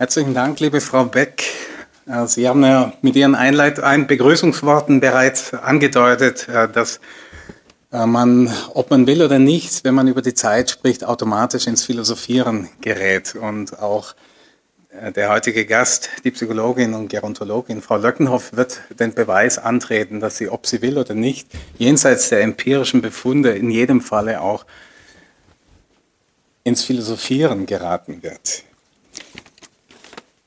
Herzlichen Dank, liebe Frau Beck. Äh, Sie haben ja mit Ihren Einleit ein Begrüßungsworten bereits angedeutet, äh, dass äh, man, ob man will oder nicht, wenn man über die Zeit spricht, automatisch ins Philosophieren gerät. Und auch der heutige Gast, die Psychologin und Gerontologin Frau Löckenhoff, wird den Beweis antreten, dass sie, ob sie will oder nicht, jenseits der empirischen Befunde in jedem Falle auch ins Philosophieren geraten wird.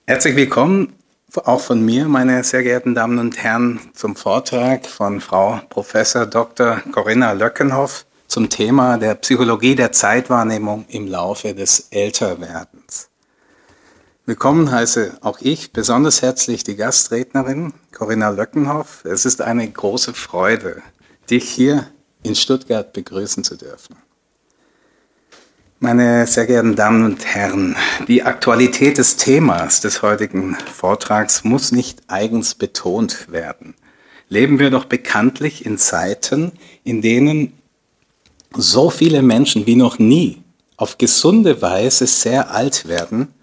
Herzlich willkommen auch von mir, meine sehr geehrten Damen und Herren, zum Vortrag von Frau Professor Dr. Corinna Löckenhoff zum Thema der Psychologie der Zeitwahrnehmung im Laufe des Älterwerdens. Willkommen heiße auch ich besonders herzlich die Gastrednerin Corinna Löckenhoff. Es ist eine große Freude, dich hier in Stuttgart begrüßen zu dürfen. Meine sehr geehrten Damen und Herren, die Aktualität des Themas des heutigen Vortrags muss nicht eigens betont werden. Leben wir doch bekanntlich in Zeiten, in denen so viele Menschen wie noch nie auf gesunde Weise sehr alt werden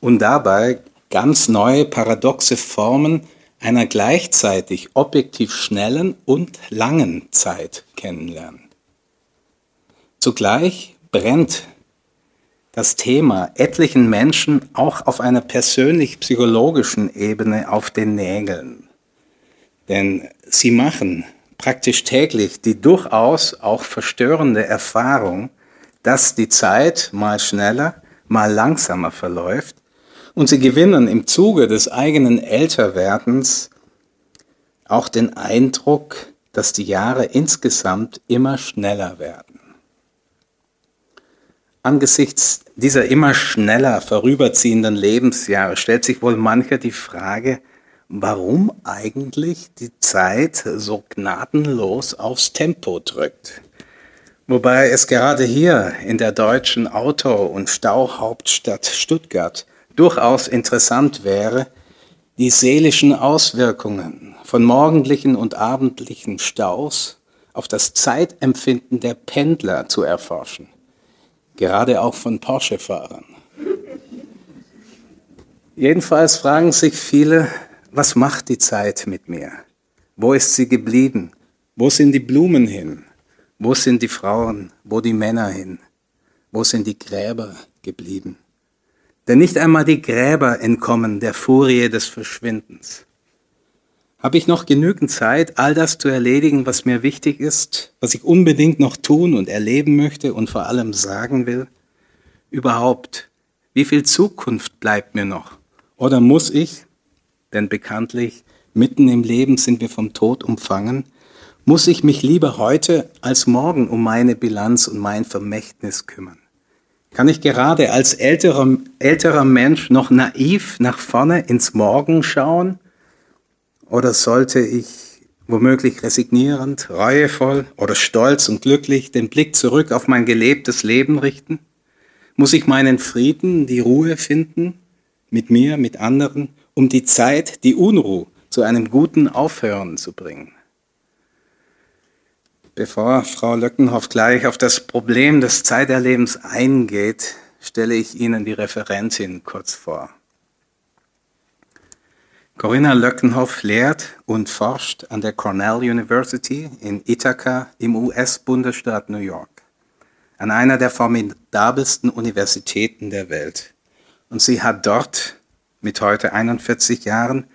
und dabei ganz neue paradoxe Formen einer gleichzeitig objektiv schnellen und langen Zeit kennenlernen. Zugleich brennt das Thema etlichen Menschen auch auf einer persönlich-psychologischen Ebene auf den Nägeln. Denn sie machen praktisch täglich die durchaus auch verstörende Erfahrung, dass die Zeit mal schneller, mal langsamer verläuft und sie gewinnen im Zuge des eigenen Älterwerdens auch den Eindruck, dass die Jahre insgesamt immer schneller werden. Angesichts dieser immer schneller vorüberziehenden Lebensjahre stellt sich wohl mancher die Frage, warum eigentlich die Zeit so gnadenlos aufs Tempo drückt. Wobei es gerade hier in der deutschen Auto- und Stauhauptstadt Stuttgart durchaus interessant wäre, die seelischen Auswirkungen von morgendlichen und abendlichen Staus auf das Zeitempfinden der Pendler zu erforschen gerade auch von Porsche-Fahrern. Jedenfalls fragen sich viele, was macht die Zeit mit mir? Wo ist sie geblieben? Wo sind die Blumen hin? Wo sind die Frauen? Wo die Männer hin? Wo sind die Gräber geblieben? Denn nicht einmal die Gräber entkommen der Furie des Verschwindens. Habe ich noch genügend Zeit, all das zu erledigen, was mir wichtig ist, was ich unbedingt noch tun und erleben möchte und vor allem sagen will? Überhaupt, wie viel Zukunft bleibt mir noch? Oder muss ich, denn bekanntlich mitten im Leben sind wir vom Tod umfangen, muss ich mich lieber heute als morgen um meine Bilanz und mein Vermächtnis kümmern? Kann ich gerade als älterer, älterer Mensch noch naiv nach vorne ins Morgen schauen? Oder sollte ich womöglich resignierend, reuevoll oder stolz und glücklich den Blick zurück auf mein gelebtes Leben richten? Muss ich meinen Frieden, die Ruhe finden, mit mir, mit anderen, um die Zeit, die Unruhe zu einem guten Aufhören zu bringen? Bevor Frau Löckenhoff gleich auf das Problem des Zeiterlebens eingeht, stelle ich Ihnen die Referentin kurz vor. Corinna Löckenhoff lehrt und forscht an der Cornell University in Ithaca im US-Bundesstaat New York, an einer der formidabelsten Universitäten der Welt. Und sie hat dort mit heute 41 Jahren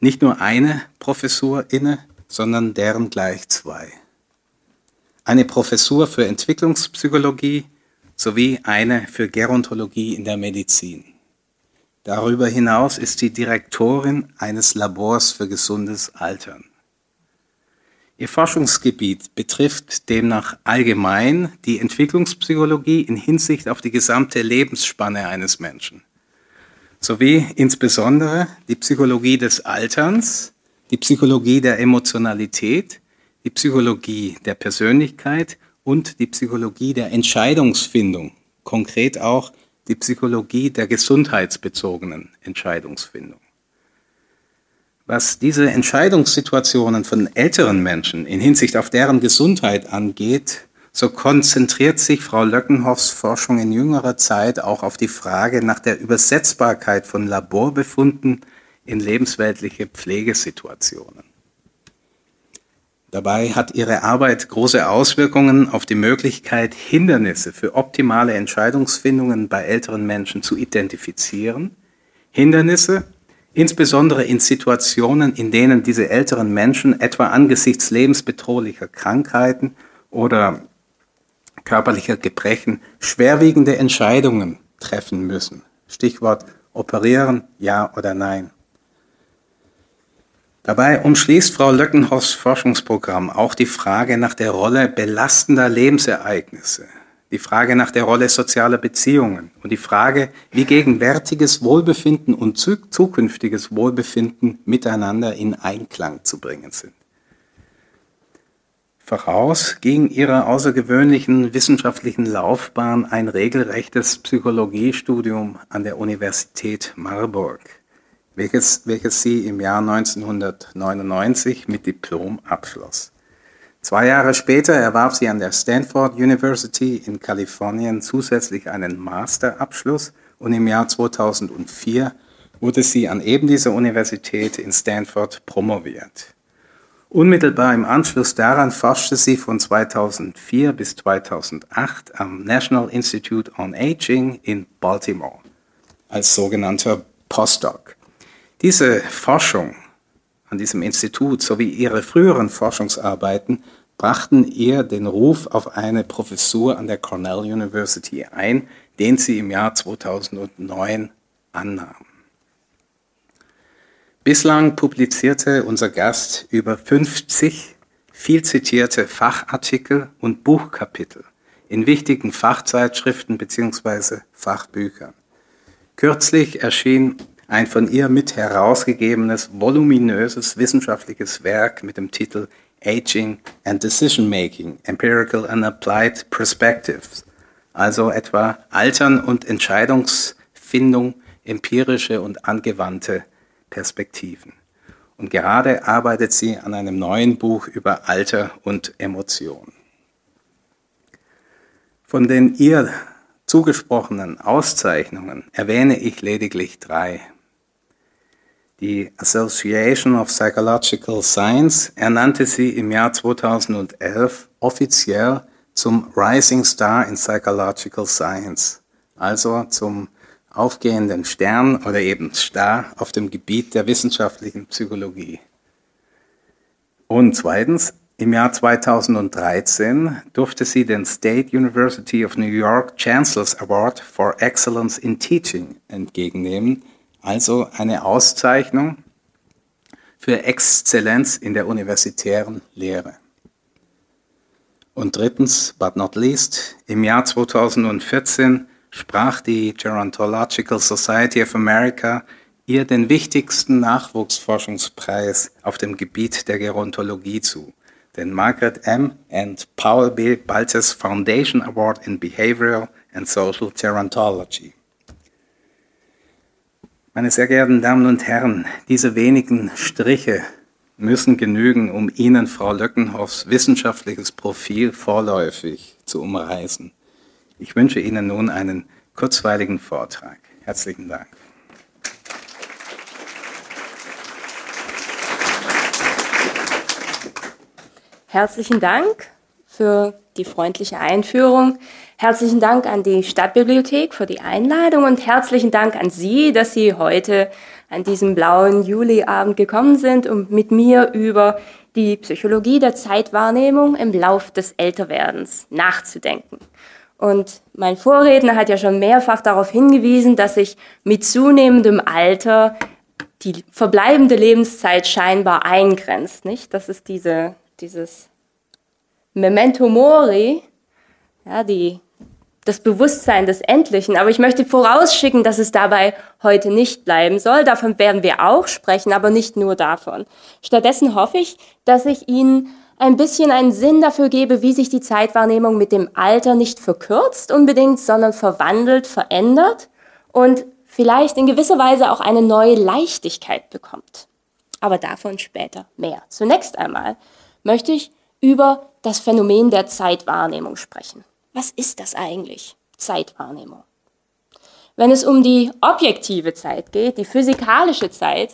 nicht nur eine Professur inne, sondern deren gleich zwei. Eine Professur für Entwicklungspsychologie sowie eine für Gerontologie in der Medizin. Darüber hinaus ist sie Direktorin eines Labors für gesundes Altern. Ihr Forschungsgebiet betrifft demnach allgemein die Entwicklungspsychologie in Hinsicht auf die gesamte Lebensspanne eines Menschen, sowie insbesondere die Psychologie des Alterns, die Psychologie der Emotionalität, die Psychologie der Persönlichkeit und die Psychologie der Entscheidungsfindung, konkret auch die Psychologie der gesundheitsbezogenen Entscheidungsfindung. Was diese Entscheidungssituationen von älteren Menschen in Hinsicht auf deren Gesundheit angeht, so konzentriert sich Frau Löckenhoffs Forschung in jüngerer Zeit auch auf die Frage nach der Übersetzbarkeit von Laborbefunden in lebensweltliche Pflegesituationen. Dabei hat ihre Arbeit große Auswirkungen auf die Möglichkeit, Hindernisse für optimale Entscheidungsfindungen bei älteren Menschen zu identifizieren. Hindernisse, insbesondere in Situationen, in denen diese älteren Menschen etwa angesichts lebensbedrohlicher Krankheiten oder körperlicher Gebrechen schwerwiegende Entscheidungen treffen müssen. Stichwort operieren, ja oder nein. Dabei umschließt Frau Löckenhoffs Forschungsprogramm auch die Frage nach der Rolle belastender Lebensereignisse, die Frage nach der Rolle sozialer Beziehungen und die Frage, wie gegenwärtiges Wohlbefinden und zukünftiges Wohlbefinden miteinander in Einklang zu bringen sind. Voraus ging ihrer außergewöhnlichen wissenschaftlichen Laufbahn ein regelrechtes Psychologiestudium an der Universität Marburg welches, welches sie im Jahr 1999 mit Diplom abschloss. Zwei Jahre später erwarb sie an der Stanford University in Kalifornien zusätzlich einen Masterabschluss und im Jahr 2004 wurde sie an eben dieser Universität in Stanford promoviert. Unmittelbar im Anschluss daran forschte sie von 2004 bis 2008 am National Institute on Aging in Baltimore als sogenannter Postdoc. Diese Forschung an diesem Institut sowie ihre früheren Forschungsarbeiten brachten ihr den Ruf auf eine Professur an der Cornell University ein, den sie im Jahr 2009 annahm. Bislang publizierte unser Gast über 50 viel zitierte Fachartikel und Buchkapitel in wichtigen Fachzeitschriften bzw. Fachbüchern. Kürzlich erschien ein von ihr mit herausgegebenes, voluminöses wissenschaftliches Werk mit dem Titel Aging and Decision Making, Empirical and Applied Perspectives, also etwa Altern und Entscheidungsfindung, empirische und angewandte Perspektiven. Und gerade arbeitet sie an einem neuen Buch über Alter und Emotion. Von den ihr zugesprochenen Auszeichnungen erwähne ich lediglich drei. Die Association of Psychological Science ernannte sie im Jahr 2011 offiziell zum Rising Star in Psychological Science, also zum aufgehenden Stern oder eben Star auf dem Gebiet der wissenschaftlichen Psychologie. Und zweitens, im Jahr 2013 durfte sie den State University of New York Chancellor's Award for Excellence in Teaching entgegennehmen, also eine Auszeichnung für Exzellenz in der universitären Lehre. Und drittens, but not least, im Jahr 2014 sprach die Gerontological Society of America ihr den wichtigsten Nachwuchsforschungspreis auf dem Gebiet der Gerontologie zu, den Margaret M. and Paul B. Baltes Foundation Award in Behavioral and Social Gerontology. Meine sehr geehrten Damen und Herren, diese wenigen Striche müssen genügen, um Ihnen Frau Löckenhoffs wissenschaftliches Profil vorläufig zu umreißen. Ich wünsche Ihnen nun einen kurzweiligen Vortrag. Herzlichen Dank. Herzlichen Dank für die freundliche Einführung. Herzlichen Dank an die Stadtbibliothek für die Einladung und herzlichen Dank an Sie, dass Sie heute an diesem blauen Juliabend gekommen sind, um mit mir über die Psychologie der Zeitwahrnehmung im Lauf des Älterwerdens nachzudenken. Und mein Vorredner hat ja schon mehrfach darauf hingewiesen, dass sich mit zunehmendem Alter die verbleibende Lebenszeit scheinbar eingrenzt, nicht? Das ist diese, dieses Memento Mori, ja, die das Bewusstsein des Endlichen. Aber ich möchte vorausschicken, dass es dabei heute nicht bleiben soll. Davon werden wir auch sprechen, aber nicht nur davon. Stattdessen hoffe ich, dass ich Ihnen ein bisschen einen Sinn dafür gebe, wie sich die Zeitwahrnehmung mit dem Alter nicht verkürzt unbedingt, sondern verwandelt, verändert und vielleicht in gewisser Weise auch eine neue Leichtigkeit bekommt. Aber davon später mehr. Zunächst einmal möchte ich über das Phänomen der Zeitwahrnehmung sprechen. Was ist das eigentlich, Zeitwahrnehmung? Wenn es um die objektive Zeit geht, die physikalische Zeit,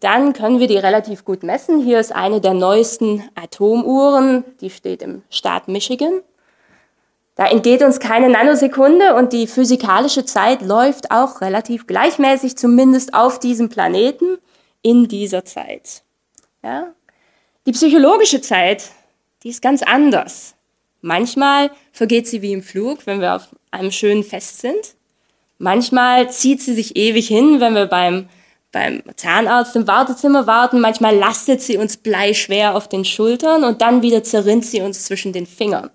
dann können wir die relativ gut messen. Hier ist eine der neuesten Atomuhren, die steht im Staat Michigan. Da entgeht uns keine Nanosekunde und die physikalische Zeit läuft auch relativ gleichmäßig, zumindest auf diesem Planeten, in dieser Zeit. Ja? Die psychologische Zeit, die ist ganz anders. Manchmal vergeht sie wie im Flug, wenn wir auf einem schönen Fest sind. Manchmal zieht sie sich ewig hin, wenn wir beim, beim Zahnarzt im Wartezimmer warten. Manchmal lastet sie uns bleischwer auf den Schultern und dann wieder zerrinnt sie uns zwischen den Fingern.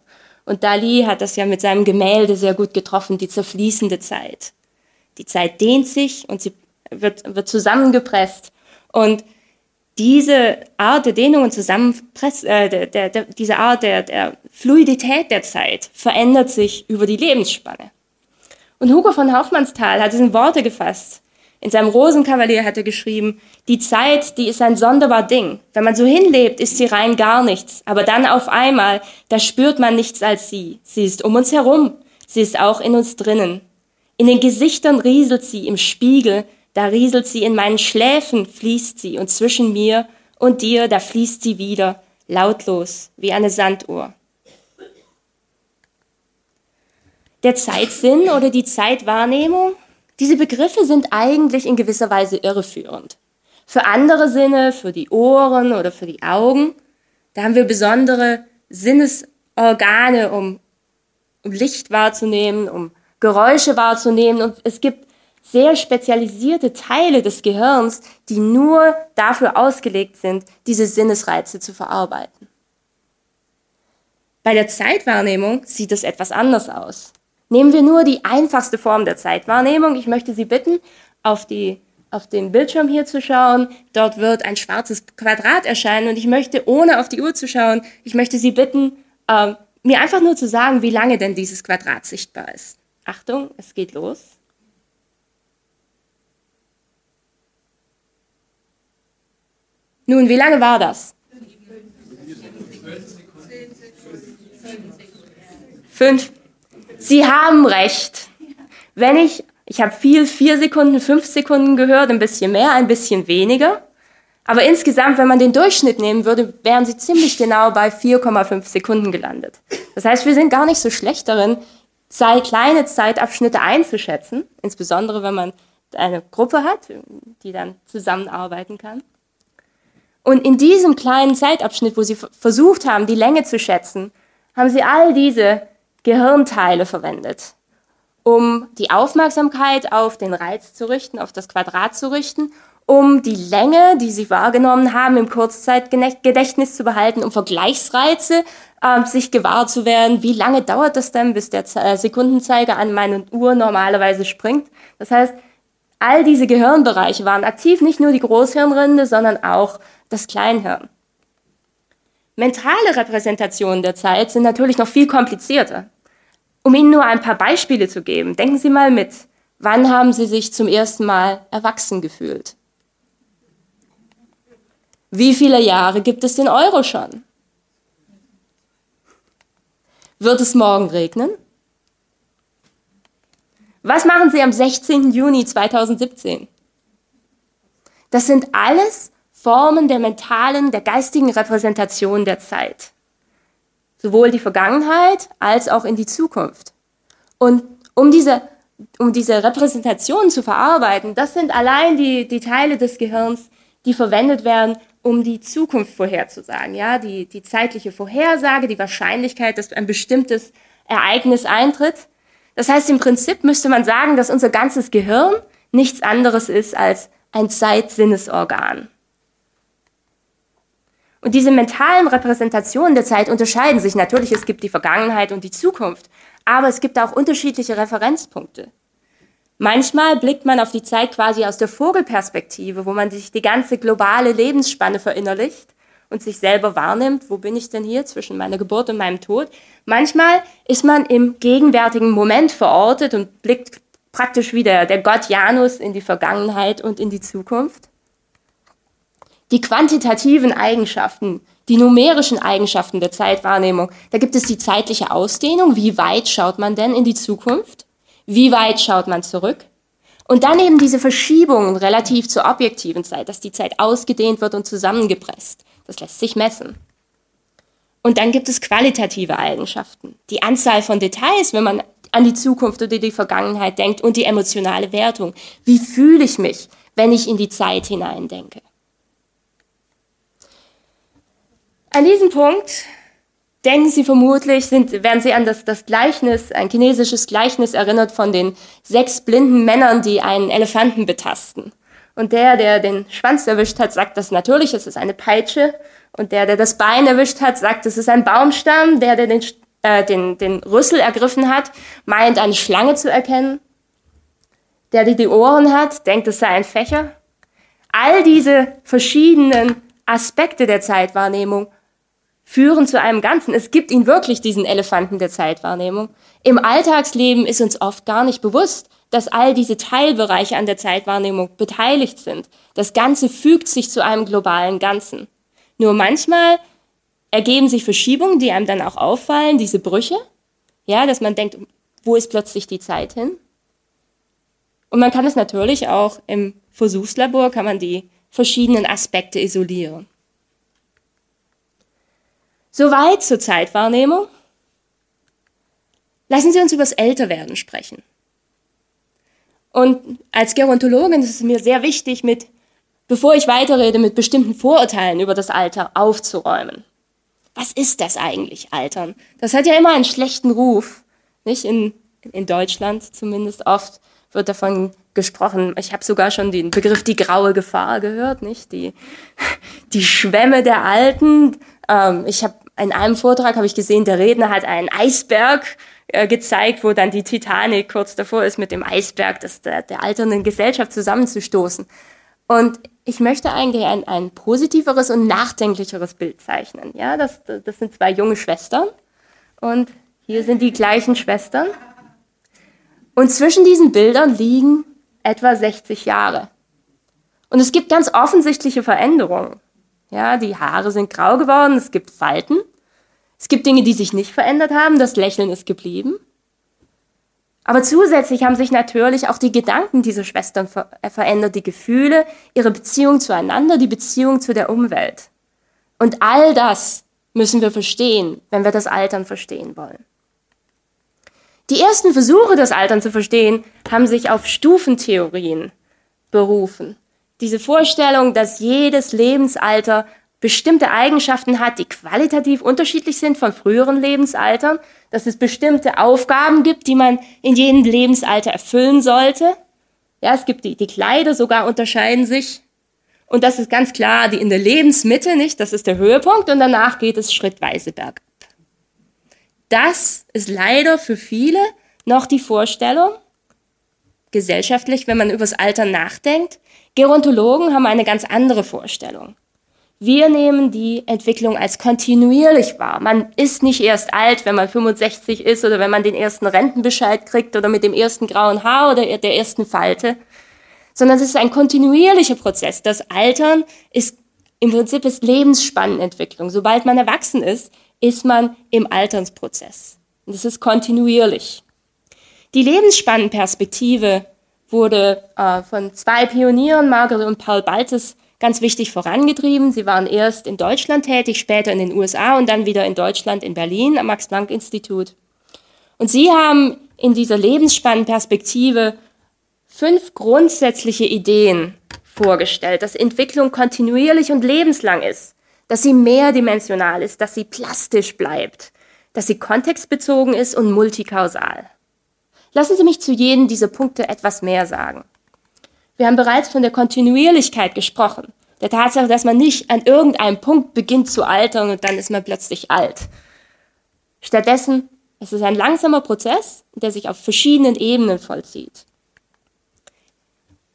Und Dali hat das ja mit seinem Gemälde sehr gut getroffen, die zerfließende Zeit. Die Zeit dehnt sich und sie wird, wird zusammengepresst. Und diese Art der Dehnung und äh, der, der, der, diese Art der, der Fluidität der Zeit verändert sich über die Lebensspanne. Und Hugo von Hofmannsthal hat es in Worte gefasst. In seinem Rosenkavalier hat er geschrieben, die Zeit, die ist ein sonderbar Ding. Wenn man so hinlebt, ist sie rein gar nichts. Aber dann auf einmal, da spürt man nichts als sie. Sie ist um uns herum. Sie ist auch in uns drinnen. In den Gesichtern rieselt sie, im Spiegel, da rieselt sie, in meinen Schläfen fließt sie und zwischen mir und dir, da fließt sie wieder, lautlos, wie eine Sanduhr. der Zeitsinn oder die Zeitwahrnehmung, diese Begriffe sind eigentlich in gewisser Weise irreführend. Für andere Sinne, für die Ohren oder für die Augen, da haben wir besondere Sinnesorgane, um, Licht wahrzunehmen, um Geräusche wahrzunehmen. Und es gibt sehr spezialisierte Teile des Gehirns, die nur dafür ausgelegt sind, diese Sinnesreize zu verarbeiten. Bei der Zeitwahrnehmung sieht es etwas anders aus. Nehmen wir nur die einfachste Form der Zeitwahrnehmung. Ich möchte Sie bitten, auf, die, auf den Bildschirm hier zu schauen. Dort wird ein schwarzes Quadrat erscheinen und ich möchte, ohne auf die Uhr zu schauen, ich möchte Sie bitten, äh, mir einfach nur zu sagen, wie lange denn dieses Quadrat sichtbar ist. Achtung, es geht los. Nun, wie lange war das? Fünf. Sie haben recht. Wenn ich, ich habe viel vier Sekunden, fünf Sekunden gehört, ein bisschen mehr, ein bisschen weniger. Aber insgesamt, wenn man den Durchschnitt nehmen würde, wären sie ziemlich genau bei 4,5 Sekunden gelandet. Das heißt, wir sind gar nicht so schlecht darin, zwei kleine Zeitabschnitte einzuschätzen, insbesondere wenn man eine Gruppe hat, die dann zusammenarbeiten kann. Und in diesem kleinen Zeitabschnitt, wo sie versucht haben, die Länge zu schätzen, haben sie all diese Gehirnteile verwendet, um die Aufmerksamkeit auf den Reiz zu richten, auf das Quadrat zu richten, um die Länge, die sie wahrgenommen haben, im Kurzzeitgedächtnis zu behalten, um Vergleichsreize äh, sich gewahr zu werden. Wie lange dauert das denn, bis der äh, Sekundenzeiger an meine Uhr normalerweise springt? Das heißt, all diese Gehirnbereiche waren aktiv, nicht nur die Großhirnrinde, sondern auch das Kleinhirn. Mentale Repräsentationen der Zeit sind natürlich noch viel komplizierter. Um Ihnen nur ein paar Beispiele zu geben, denken Sie mal mit. Wann haben Sie sich zum ersten Mal erwachsen gefühlt? Wie viele Jahre gibt es den Euro schon? Wird es morgen regnen? Was machen Sie am 16. Juni 2017? Das sind alles Formen der mentalen, der geistigen Repräsentation der Zeit. Sowohl die Vergangenheit als auch in die Zukunft. Und um diese, um diese Repräsentation zu verarbeiten, das sind allein die, die Teile des Gehirns, die verwendet werden, um die Zukunft vorherzusagen. Ja, die, die zeitliche Vorhersage, die Wahrscheinlichkeit, dass ein bestimmtes Ereignis eintritt. Das heißt, im Prinzip müsste man sagen, dass unser ganzes Gehirn nichts anderes ist als ein Zeitsinnesorgan. Und diese mentalen Repräsentationen der Zeit unterscheiden sich. Natürlich, es gibt die Vergangenheit und die Zukunft, aber es gibt auch unterschiedliche Referenzpunkte. Manchmal blickt man auf die Zeit quasi aus der Vogelperspektive, wo man sich die ganze globale Lebensspanne verinnerlicht und sich selber wahrnimmt, wo bin ich denn hier zwischen meiner Geburt und meinem Tod. Manchmal ist man im gegenwärtigen Moment verortet und blickt praktisch wie der, der Gott Janus in die Vergangenheit und in die Zukunft. Die quantitativen Eigenschaften, die numerischen Eigenschaften der Zeitwahrnehmung. Da gibt es die zeitliche Ausdehnung, wie weit schaut man denn in die Zukunft, wie weit schaut man zurück. Und dann eben diese Verschiebungen relativ zur objektiven Zeit, dass die Zeit ausgedehnt wird und zusammengepresst. Das lässt sich messen. Und dann gibt es qualitative Eigenschaften. Die Anzahl von Details, wenn man an die Zukunft oder die Vergangenheit denkt und die emotionale Wertung. Wie fühle ich mich, wenn ich in die Zeit hineindenke? An diesem Punkt denken Sie vermutlich, sind, werden Sie an das, das Gleichnis, ein chinesisches Gleichnis erinnert von den sechs blinden Männern, die einen Elefanten betasten. Und der, der den Schwanz erwischt hat, sagt das natürlich, es ist eine Peitsche. Und der, der das Bein erwischt hat, sagt, es ist ein Baumstamm. Der, der den, äh, den, den Rüssel ergriffen hat, meint, eine Schlange zu erkennen. Der, der die Ohren hat, denkt, es sei ein Fächer. All diese verschiedenen Aspekte der Zeitwahrnehmung führen zu einem Ganzen. Es gibt ihn wirklich, diesen Elefanten der Zeitwahrnehmung. Im Alltagsleben ist uns oft gar nicht bewusst, dass all diese Teilbereiche an der Zeitwahrnehmung beteiligt sind. Das Ganze fügt sich zu einem globalen Ganzen. Nur manchmal ergeben sich Verschiebungen, die einem dann auch auffallen, diese Brüche, ja, dass man denkt, wo ist plötzlich die Zeit hin? Und man kann es natürlich auch im Versuchslabor, kann man die verschiedenen Aspekte isolieren. Soweit zur Zeitwahrnehmung. Lassen Sie uns über das Älterwerden sprechen. Und als Gerontologin ist es mir sehr wichtig, mit, bevor ich weiterrede, mit bestimmten Vorurteilen über das Alter aufzuräumen. Was ist das eigentlich, Altern? Das hat ja immer einen schlechten Ruf, nicht? In, in Deutschland zumindest oft wird davon gesprochen. Ich habe sogar schon den Begriff die graue Gefahr gehört, nicht? Die, die Schwämme der Alten. Ähm, ich habe in einem Vortrag habe ich gesehen, der Redner hat einen Eisberg äh, gezeigt, wo dann die Titanic kurz davor ist, mit dem Eisberg des, der, der alternden Gesellschaft zusammenzustoßen. Und ich möchte eigentlich ein, ein positiveres und nachdenklicheres Bild zeichnen. Ja, das, das sind zwei junge Schwestern und hier sind die gleichen Schwestern. Und zwischen diesen Bildern liegen etwa 60 Jahre. Und es gibt ganz offensichtliche Veränderungen. Ja, die Haare sind grau geworden, es gibt Falten. Es gibt Dinge, die sich nicht verändert haben, das Lächeln ist geblieben. Aber zusätzlich haben sich natürlich auch die Gedanken dieser Schwestern ver äh, verändert, die Gefühle, ihre Beziehung zueinander, die Beziehung zu der Umwelt. Und all das müssen wir verstehen, wenn wir das Altern verstehen wollen. Die ersten Versuche, das Altern zu verstehen, haben sich auf Stufentheorien berufen diese Vorstellung, dass jedes Lebensalter bestimmte Eigenschaften hat, die qualitativ unterschiedlich sind von früheren Lebensaltern, dass es bestimmte Aufgaben gibt, die man in jedem Lebensalter erfüllen sollte. Ja, es gibt die, die Kleider sogar unterscheiden sich. Und das ist ganz klar, die in der Lebensmitte, nicht? Das ist der Höhepunkt und danach geht es schrittweise bergab. Das ist leider für viele noch die Vorstellung, gesellschaftlich, wenn man übers Alter nachdenkt, Gerontologen haben eine ganz andere Vorstellung. Wir nehmen die Entwicklung als kontinuierlich wahr. Man ist nicht erst alt, wenn man 65 ist oder wenn man den ersten Rentenbescheid kriegt oder mit dem ersten grauen Haar oder der ersten Falte, sondern es ist ein kontinuierlicher Prozess. Das Altern ist im Prinzip ist Lebensspannenentwicklung. Sobald man erwachsen ist, ist man im Alternsprozess. Und es ist kontinuierlich. Die Lebensspannenperspektive wurde äh, von zwei Pionieren, Margaret und Paul Baltes, ganz wichtig vorangetrieben. Sie waren erst in Deutschland tätig, später in den USA und dann wieder in Deutschland in Berlin am Max-Planck-Institut. Und sie haben in dieser Lebensspannenperspektive fünf grundsätzliche Ideen vorgestellt, dass Entwicklung kontinuierlich und lebenslang ist, dass sie mehrdimensional ist, dass sie plastisch bleibt, dass sie kontextbezogen ist und multikausal. Lassen Sie mich zu jedem dieser Punkte etwas mehr sagen. Wir haben bereits von der Kontinuierlichkeit gesprochen. Der Tatsache, dass man nicht an irgendeinem Punkt beginnt zu altern und dann ist man plötzlich alt. Stattdessen ist es ein langsamer Prozess, der sich auf verschiedenen Ebenen vollzieht.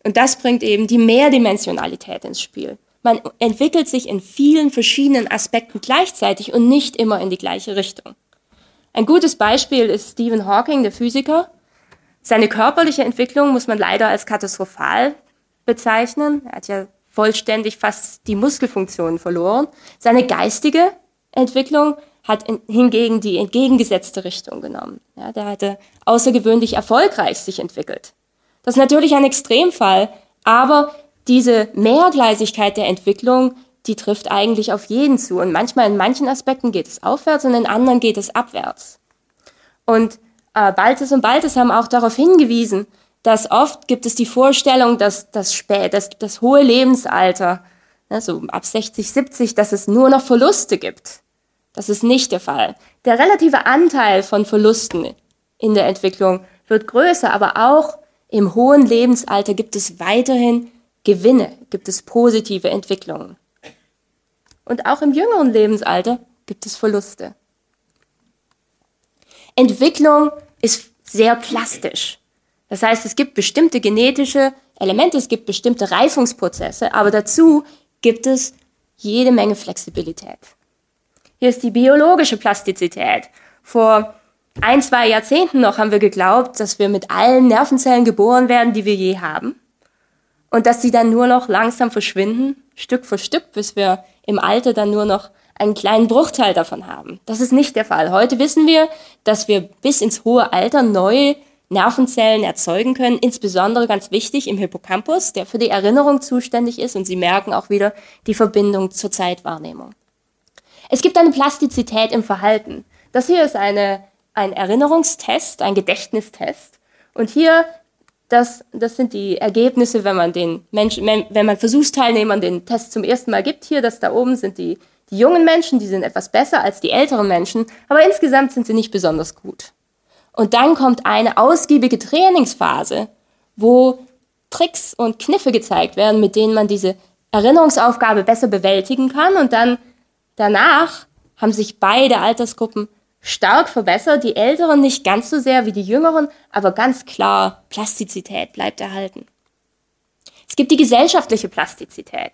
Und das bringt eben die Mehrdimensionalität ins Spiel. Man entwickelt sich in vielen verschiedenen Aspekten gleichzeitig und nicht immer in die gleiche Richtung. Ein gutes Beispiel ist Stephen Hawking, der Physiker, seine körperliche Entwicklung muss man leider als katastrophal bezeichnen. Er hat ja vollständig fast die Muskelfunktionen verloren. Seine geistige Entwicklung hat in, hingegen die entgegengesetzte Richtung genommen. Ja, der hatte außergewöhnlich erfolgreich sich entwickelt. Das ist natürlich ein Extremfall, aber diese Mehrgleisigkeit der Entwicklung, die trifft eigentlich auf jeden zu. Und manchmal in manchen Aspekten geht es aufwärts und in anderen geht es abwärts. Und äh, Baltes und Baltes haben auch darauf hingewiesen, dass oft gibt es die Vorstellung, dass das, spät, dass das hohe Lebensalter, ne, so ab 60, 70, dass es nur noch Verluste gibt. Das ist nicht der Fall. Der relative Anteil von Verlusten in der Entwicklung wird größer, aber auch im hohen Lebensalter gibt es weiterhin Gewinne, gibt es positive Entwicklungen. Und auch im jüngeren Lebensalter gibt es Verluste. Entwicklung ist sehr plastisch. Das heißt, es gibt bestimmte genetische Elemente, es gibt bestimmte Reifungsprozesse, aber dazu gibt es jede Menge Flexibilität. Hier ist die biologische Plastizität. Vor ein, zwei Jahrzehnten noch haben wir geglaubt, dass wir mit allen Nervenzellen geboren werden, die wir je haben. Und dass sie dann nur noch langsam verschwinden, Stück für Stück, bis wir im Alter dann nur noch einen kleinen Bruchteil davon haben. Das ist nicht der Fall. Heute wissen wir, dass wir bis ins hohe Alter neue Nervenzellen erzeugen können, insbesondere ganz wichtig im Hippocampus, der für die Erinnerung zuständig ist. Und Sie merken auch wieder die Verbindung zur Zeitwahrnehmung. Es gibt eine Plastizität im Verhalten. Das hier ist eine, ein Erinnerungstest, ein Gedächtnistest. Und hier, das, das sind die Ergebnisse, wenn man den Menschen, wenn man Versuchsteilnehmern den Test zum ersten Mal gibt. Hier, das da oben sind die, die jungen Menschen, die sind etwas besser als die älteren Menschen, aber insgesamt sind sie nicht besonders gut. Und dann kommt eine ausgiebige Trainingsphase, wo Tricks und Kniffe gezeigt werden, mit denen man diese Erinnerungsaufgabe besser bewältigen kann und dann Danach haben sich beide Altersgruppen stark verbessert, die Älteren nicht ganz so sehr wie die Jüngeren, aber ganz klar, Plastizität bleibt erhalten. Es gibt die gesellschaftliche Plastizität.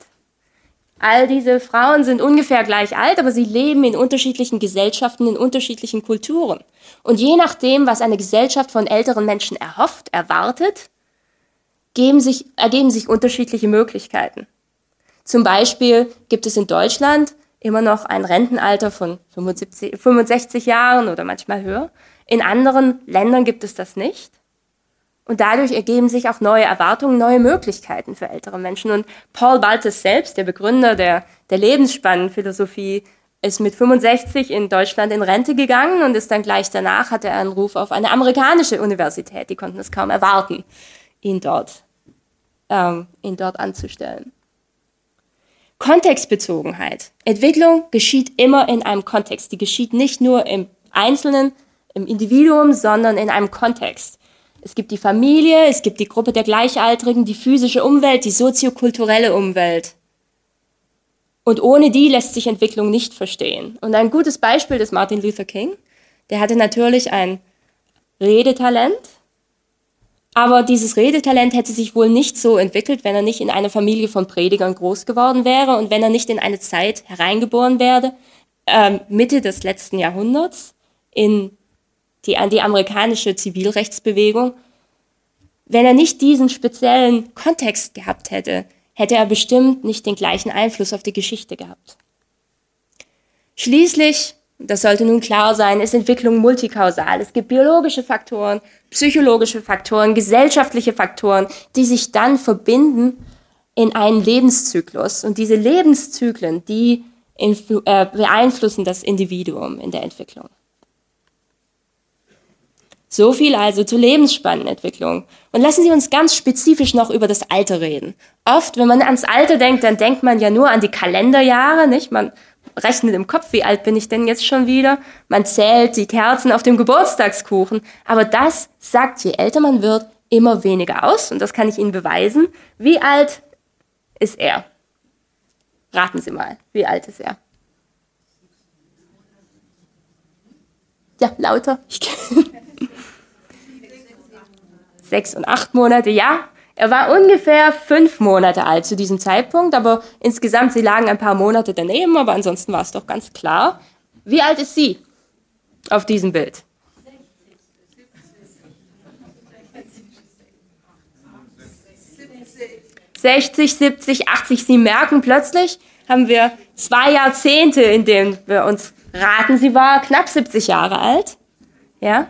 All diese Frauen sind ungefähr gleich alt, aber sie leben in unterschiedlichen Gesellschaften, in unterschiedlichen Kulturen. Und je nachdem, was eine Gesellschaft von älteren Menschen erhofft, erwartet, sich, ergeben sich unterschiedliche Möglichkeiten. Zum Beispiel gibt es in Deutschland immer noch ein Rentenalter von 75, 65 Jahren oder manchmal höher. In anderen Ländern gibt es das nicht. Und dadurch ergeben sich auch neue Erwartungen, neue Möglichkeiten für ältere Menschen. Und Paul Baltes selbst, der Begründer der, der Lebensspannenphilosophie, ist mit 65 in Deutschland in Rente gegangen und ist dann gleich danach, hatte er einen Ruf auf eine amerikanische Universität. Die konnten es kaum erwarten, ihn dort, ähm, ihn dort anzustellen. Kontextbezogenheit. Entwicklung geschieht immer in einem Kontext. Die geschieht nicht nur im Einzelnen, im Individuum, sondern in einem Kontext. Es gibt die Familie, es gibt die Gruppe der Gleichaltrigen, die physische Umwelt, die soziokulturelle Umwelt. Und ohne die lässt sich Entwicklung nicht verstehen. Und ein gutes Beispiel ist Martin Luther King. Der hatte natürlich ein Redetalent, aber dieses Redetalent hätte sich wohl nicht so entwickelt, wenn er nicht in einer Familie von Predigern groß geworden wäre und wenn er nicht in eine Zeit hereingeboren wäre, äh, Mitte des letzten Jahrhunderts, in die, an die amerikanische Zivilrechtsbewegung. Wenn er nicht diesen speziellen Kontext gehabt hätte, hätte er bestimmt nicht den gleichen Einfluss auf die Geschichte gehabt. Schließlich das sollte nun klar sein, ist Entwicklung multikausal. Es gibt biologische Faktoren, psychologische Faktoren, gesellschaftliche Faktoren, die sich dann verbinden in einen Lebenszyklus. Und diese Lebenszyklen, die äh, beeinflussen das Individuum in der Entwicklung. So viel also zur Lebensspannenentwicklung. Und lassen Sie uns ganz spezifisch noch über das Alter reden. Oft, wenn man ans Alter denkt, dann denkt man ja nur an die Kalenderjahre, nicht? Man rechnet im Kopf, wie alt bin ich denn jetzt schon wieder? Man zählt die Kerzen auf dem Geburtstagskuchen. Aber das sagt, je älter man wird, immer weniger aus. Und das kann ich Ihnen beweisen. Wie alt ist er? Raten Sie mal, wie alt ist er? Ja, lauter. Sechs und acht Monate, ja. Er war ungefähr fünf Monate alt zu diesem Zeitpunkt, aber insgesamt, sie lagen ein paar Monate daneben, aber ansonsten war es doch ganz klar. Wie alt ist sie auf diesem Bild? 60, 70, 80. Sie merken plötzlich, haben wir zwei Jahrzehnte, in denen wir uns raten, sie war knapp 70 Jahre alt. Ja?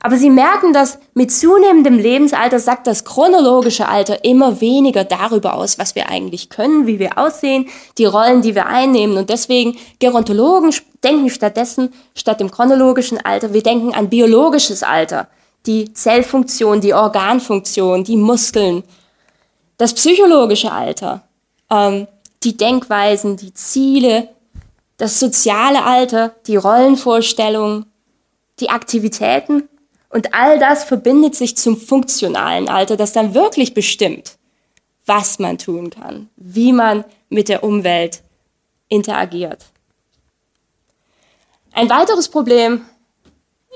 Aber sie merken, dass mit zunehmendem Lebensalter sagt das chronologische Alter immer weniger darüber aus, was wir eigentlich können, wie wir aussehen, die Rollen, die wir einnehmen. Und deswegen Gerontologen denken stattdessen, statt dem chronologischen Alter, wir denken an biologisches Alter, die Zellfunktion, die Organfunktion, die Muskeln, das psychologische Alter, ähm, die Denkweisen, die Ziele, das soziale Alter, die Rollenvorstellungen, die Aktivitäten und all das verbindet sich zum funktionalen Alter, das dann wirklich bestimmt, was man tun kann, wie man mit der Umwelt interagiert. Ein weiteres Problem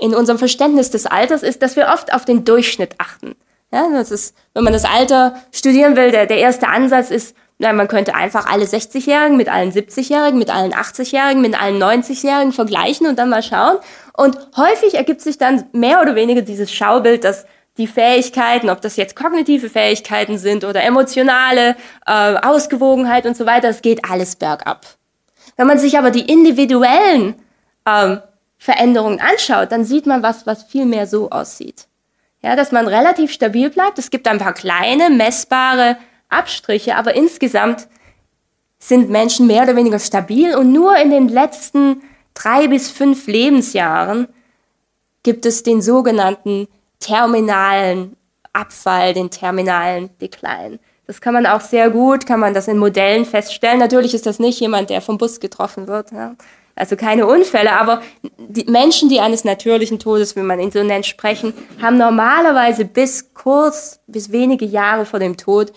in unserem Verständnis des Alters ist, dass wir oft auf den Durchschnitt achten. Ja, das ist, wenn man das Alter studieren will, der, der erste Ansatz ist, na, man könnte einfach alle 60-Jährigen mit allen 70-Jährigen, mit allen 80-Jährigen, mit allen 90-Jährigen vergleichen und dann mal schauen. Und häufig ergibt sich dann mehr oder weniger dieses Schaubild, dass die Fähigkeiten, ob das jetzt kognitive Fähigkeiten sind oder emotionale äh, Ausgewogenheit und so weiter, es geht alles bergab. Wenn man sich aber die individuellen ähm, Veränderungen anschaut, dann sieht man was, was viel mehr so aussieht. Ja, dass man relativ stabil bleibt. Es gibt ein paar kleine, messbare Abstriche, aber insgesamt sind Menschen mehr oder weniger stabil und nur in den letzten drei bis fünf Lebensjahren gibt es den sogenannten terminalen Abfall, den terminalen Decline. Das kann man auch sehr gut, kann man das in Modellen feststellen. Natürlich ist das nicht jemand, der vom Bus getroffen wird. Ja. Also keine Unfälle, aber die Menschen, die eines natürlichen Todes, wie man ihn so nennt, sprechen, haben normalerweise bis kurz, bis wenige Jahre vor dem Tod,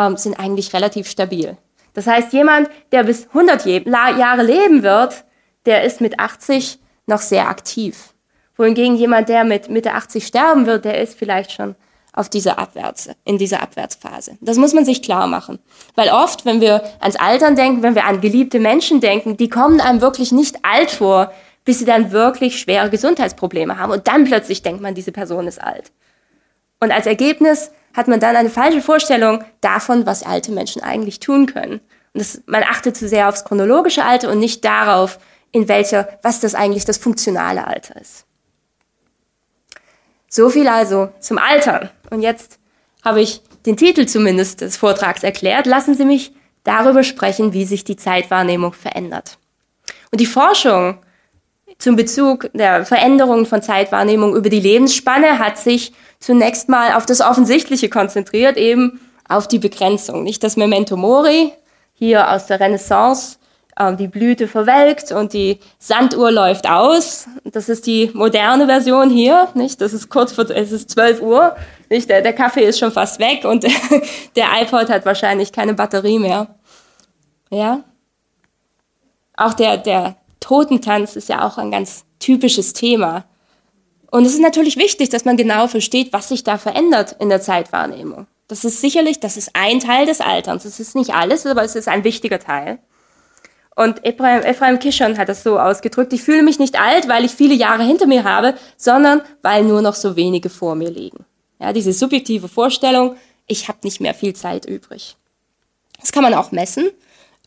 ähm, sind eigentlich relativ stabil. Das heißt, jemand, der bis 100 Jahre leben wird, der ist mit 80 noch sehr aktiv. Wohingegen jemand, der mit Mitte 80 sterben wird, der ist vielleicht schon auf dieser Abwärts, in dieser Abwärtsphase. Das muss man sich klar machen. Weil oft, wenn wir ans Altern denken, wenn wir an geliebte Menschen denken, die kommen einem wirklich nicht alt vor, bis sie dann wirklich schwere Gesundheitsprobleme haben. Und dann plötzlich denkt man, diese Person ist alt. Und als Ergebnis hat man dann eine falsche Vorstellung davon, was alte Menschen eigentlich tun können. Und das, man achtet zu sehr aufs chronologische Alter und nicht darauf, in welcher, was das eigentlich das funktionale Alter ist. So viel also zum Alter. Und jetzt habe ich den Titel zumindest des Vortrags erklärt. Lassen Sie mich darüber sprechen, wie sich die Zeitwahrnehmung verändert. Und die Forschung zum Bezug der Veränderungen von Zeitwahrnehmung über die Lebensspanne hat sich zunächst mal auf das Offensichtliche konzentriert, eben auf die Begrenzung. Nicht das Memento Mori, hier aus der Renaissance, äh, die Blüte verwelkt und die Sanduhr läuft aus. Das ist die moderne Version hier, nicht? Das ist kurz vor, es ist 12 Uhr, nicht? Der, der Kaffee ist schon fast weg und der iPod hat wahrscheinlich keine Batterie mehr. Ja? Auch der, der Totentanz ist ja auch ein ganz typisches Thema. Und es ist natürlich wichtig, dass man genau versteht, was sich da verändert in der Zeitwahrnehmung. Das ist sicherlich, das ist ein Teil des Alterns. Das ist nicht alles, aber es ist ein wichtiger Teil. Und Ephraim, Ephraim Kishon hat das so ausgedrückt, ich fühle mich nicht alt, weil ich viele Jahre hinter mir habe, sondern weil nur noch so wenige vor mir liegen. Ja, diese subjektive Vorstellung, ich habe nicht mehr viel Zeit übrig. Das kann man auch messen.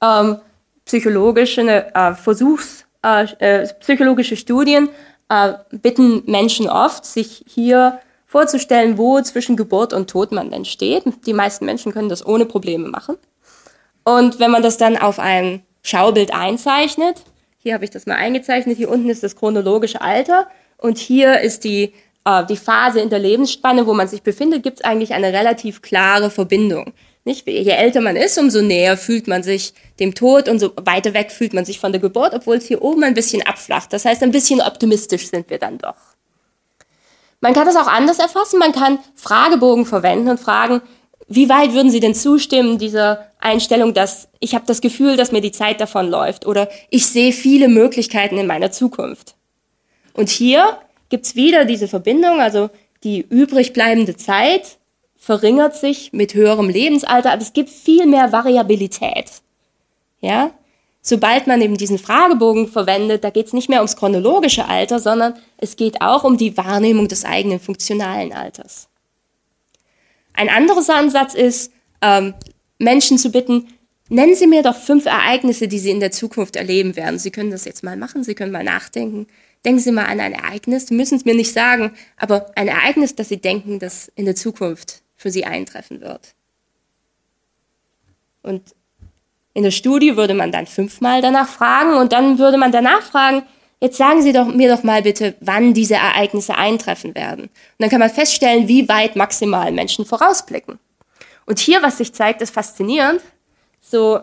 Ähm, psychologische äh, Versuchs, äh, äh, psychologische Studien äh, bitten Menschen oft, sich hier vorzustellen, wo zwischen Geburt und Tod man denn steht. Die meisten Menschen können das ohne Probleme machen. Und wenn man das dann auf ein Schaubild einzeichnet. Hier habe ich das mal eingezeichnet. Hier unten ist das chronologische Alter und hier ist die, äh, die Phase in der Lebensspanne, wo man sich befindet, gibt es eigentlich eine relativ klare Verbindung. Nicht? Je älter man ist, umso näher fühlt man sich dem Tod und so weiter weg fühlt man sich von der Geburt, obwohl es hier oben ein bisschen abflacht. Das heißt, ein bisschen optimistisch sind wir dann doch. Man kann das auch anders erfassen. Man kann Fragebogen verwenden und fragen, wie weit würden Sie denn zustimmen dieser Einstellung, dass ich habe das Gefühl, dass mir die Zeit davon läuft oder ich sehe viele Möglichkeiten in meiner Zukunft? Und hier gibt's wieder diese Verbindung, also die übrig bleibende Zeit verringert sich mit höherem Lebensalter, aber es gibt viel mehr Variabilität. Ja? Sobald man eben diesen Fragebogen verwendet, da geht's nicht mehr ums chronologische Alter, sondern es geht auch um die Wahrnehmung des eigenen funktionalen Alters. Ein anderer Ansatz ist, ähm, Menschen zu bitten, nennen Sie mir doch fünf Ereignisse, die Sie in der Zukunft erleben werden. Sie können das jetzt mal machen, Sie können mal nachdenken. Denken Sie mal an ein Ereignis, Sie müssen es mir nicht sagen, aber ein Ereignis, das Sie denken, das in der Zukunft für Sie eintreffen wird. Und in der Studie würde man dann fünfmal danach fragen und dann würde man danach fragen, jetzt sagen Sie doch, mir doch mal bitte, wann diese Ereignisse eintreffen werden. Und dann kann man feststellen, wie weit maximal Menschen vorausblicken. Und hier, was sich zeigt, ist faszinierend. So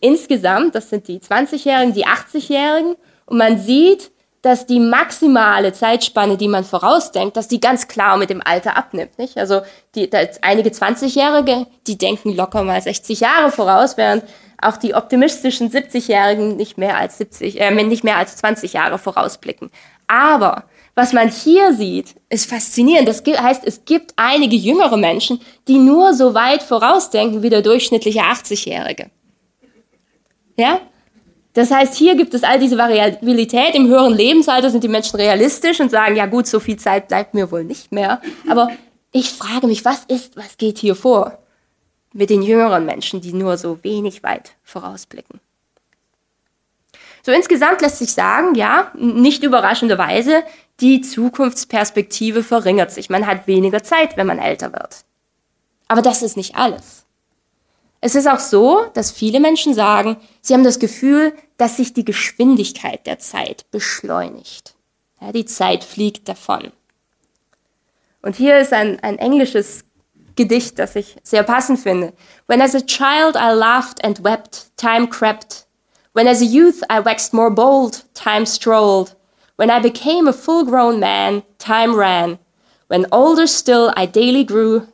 insgesamt, das sind die 20-Jährigen, die 80-Jährigen, und man sieht, dass die maximale Zeitspanne, die man vorausdenkt, dass die ganz klar mit dem Alter abnimmt. Nicht? Also die, einige 20-Jährige, die denken locker mal 60 Jahre voraus, während auch die optimistischen 70-Jährigen nicht mehr als 70, äh, nicht mehr als 20 Jahre vorausblicken. Aber was man hier sieht, ist faszinierend. Das heißt, es gibt einige jüngere Menschen, die nur so weit vorausdenken wie der durchschnittliche 80-Jährige. Ja? Das heißt, hier gibt es all diese Variabilität. Im höheren Lebensalter sind die Menschen realistisch und sagen, ja gut, so viel Zeit bleibt mir wohl nicht mehr. Aber ich frage mich, was ist, was geht hier vor mit den jüngeren Menschen, die nur so wenig weit vorausblicken? So insgesamt lässt sich sagen, ja, nicht überraschenderweise, die Zukunftsperspektive verringert sich. Man hat weniger Zeit, wenn man älter wird. Aber das ist nicht alles. Es ist auch so, dass viele Menschen sagen, sie haben das Gefühl, dass sich die Geschwindigkeit der Zeit beschleunigt. Ja, die Zeit fliegt davon. Und hier ist ein, ein englisches Gedicht, das ich sehr passend finde. When as a child I laughed and wept, time crept. When as a youth I waxed more bold, time strolled. When I became a full grown man, time ran. When older still I daily grew,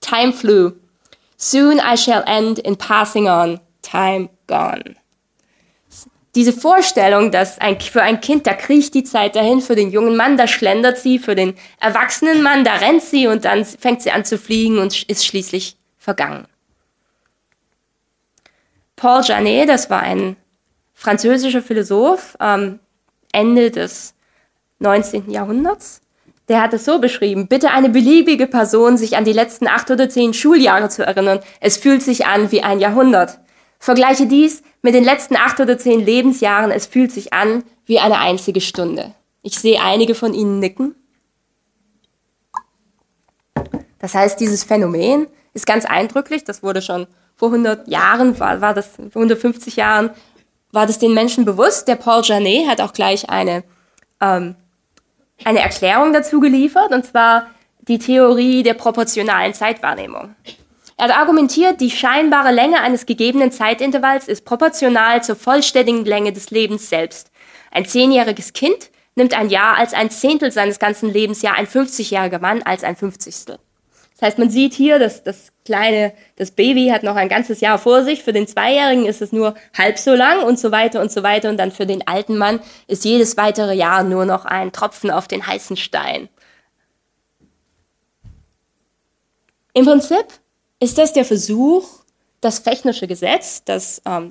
time flew. Soon I shall end in passing on, time gone. Diese Vorstellung, dass ein, für ein Kind, da kriecht die Zeit dahin, für den jungen Mann, da schlendert sie, für den erwachsenen Mann, da rennt sie und dann fängt sie an zu fliegen und ist schließlich vergangen. Paul Janet, das war ein französischer Philosoph, ähm, Ende des 19. Jahrhunderts, der hat es so beschrieben, bitte eine beliebige Person sich an die letzten acht oder zehn Schuljahre zu erinnern. Es fühlt sich an wie ein Jahrhundert. Vergleiche dies mit den letzten acht oder zehn Lebensjahren. Es fühlt sich an wie eine einzige Stunde. Ich sehe einige von Ihnen nicken. Das heißt, dieses Phänomen ist ganz eindrücklich. Das wurde schon vor 100 Jahren, war, war das, vor 150 Jahren, war das den Menschen bewusst. Der Paul Janet hat auch gleich eine ähm, eine Erklärung dazu geliefert, und zwar die Theorie der proportionalen Zeitwahrnehmung. Er argumentiert, die scheinbare Länge eines gegebenen Zeitintervalls ist proportional zur vollständigen Länge des Lebens selbst. Ein zehnjähriges Kind nimmt ein Jahr als ein Zehntel seines ganzen Lebens, ja ein 50-jähriger Mann als ein Fünfzigstel. Das heißt, man sieht hier, dass das kleine, das Baby hat noch ein ganzes Jahr vor sich. Für den Zweijährigen ist es nur halb so lang und so weiter und so weiter. Und dann für den alten Mann ist jedes weitere Jahr nur noch ein Tropfen auf den heißen Stein. Im Prinzip ist das der Versuch, das Fechnersche Gesetz, das ähm,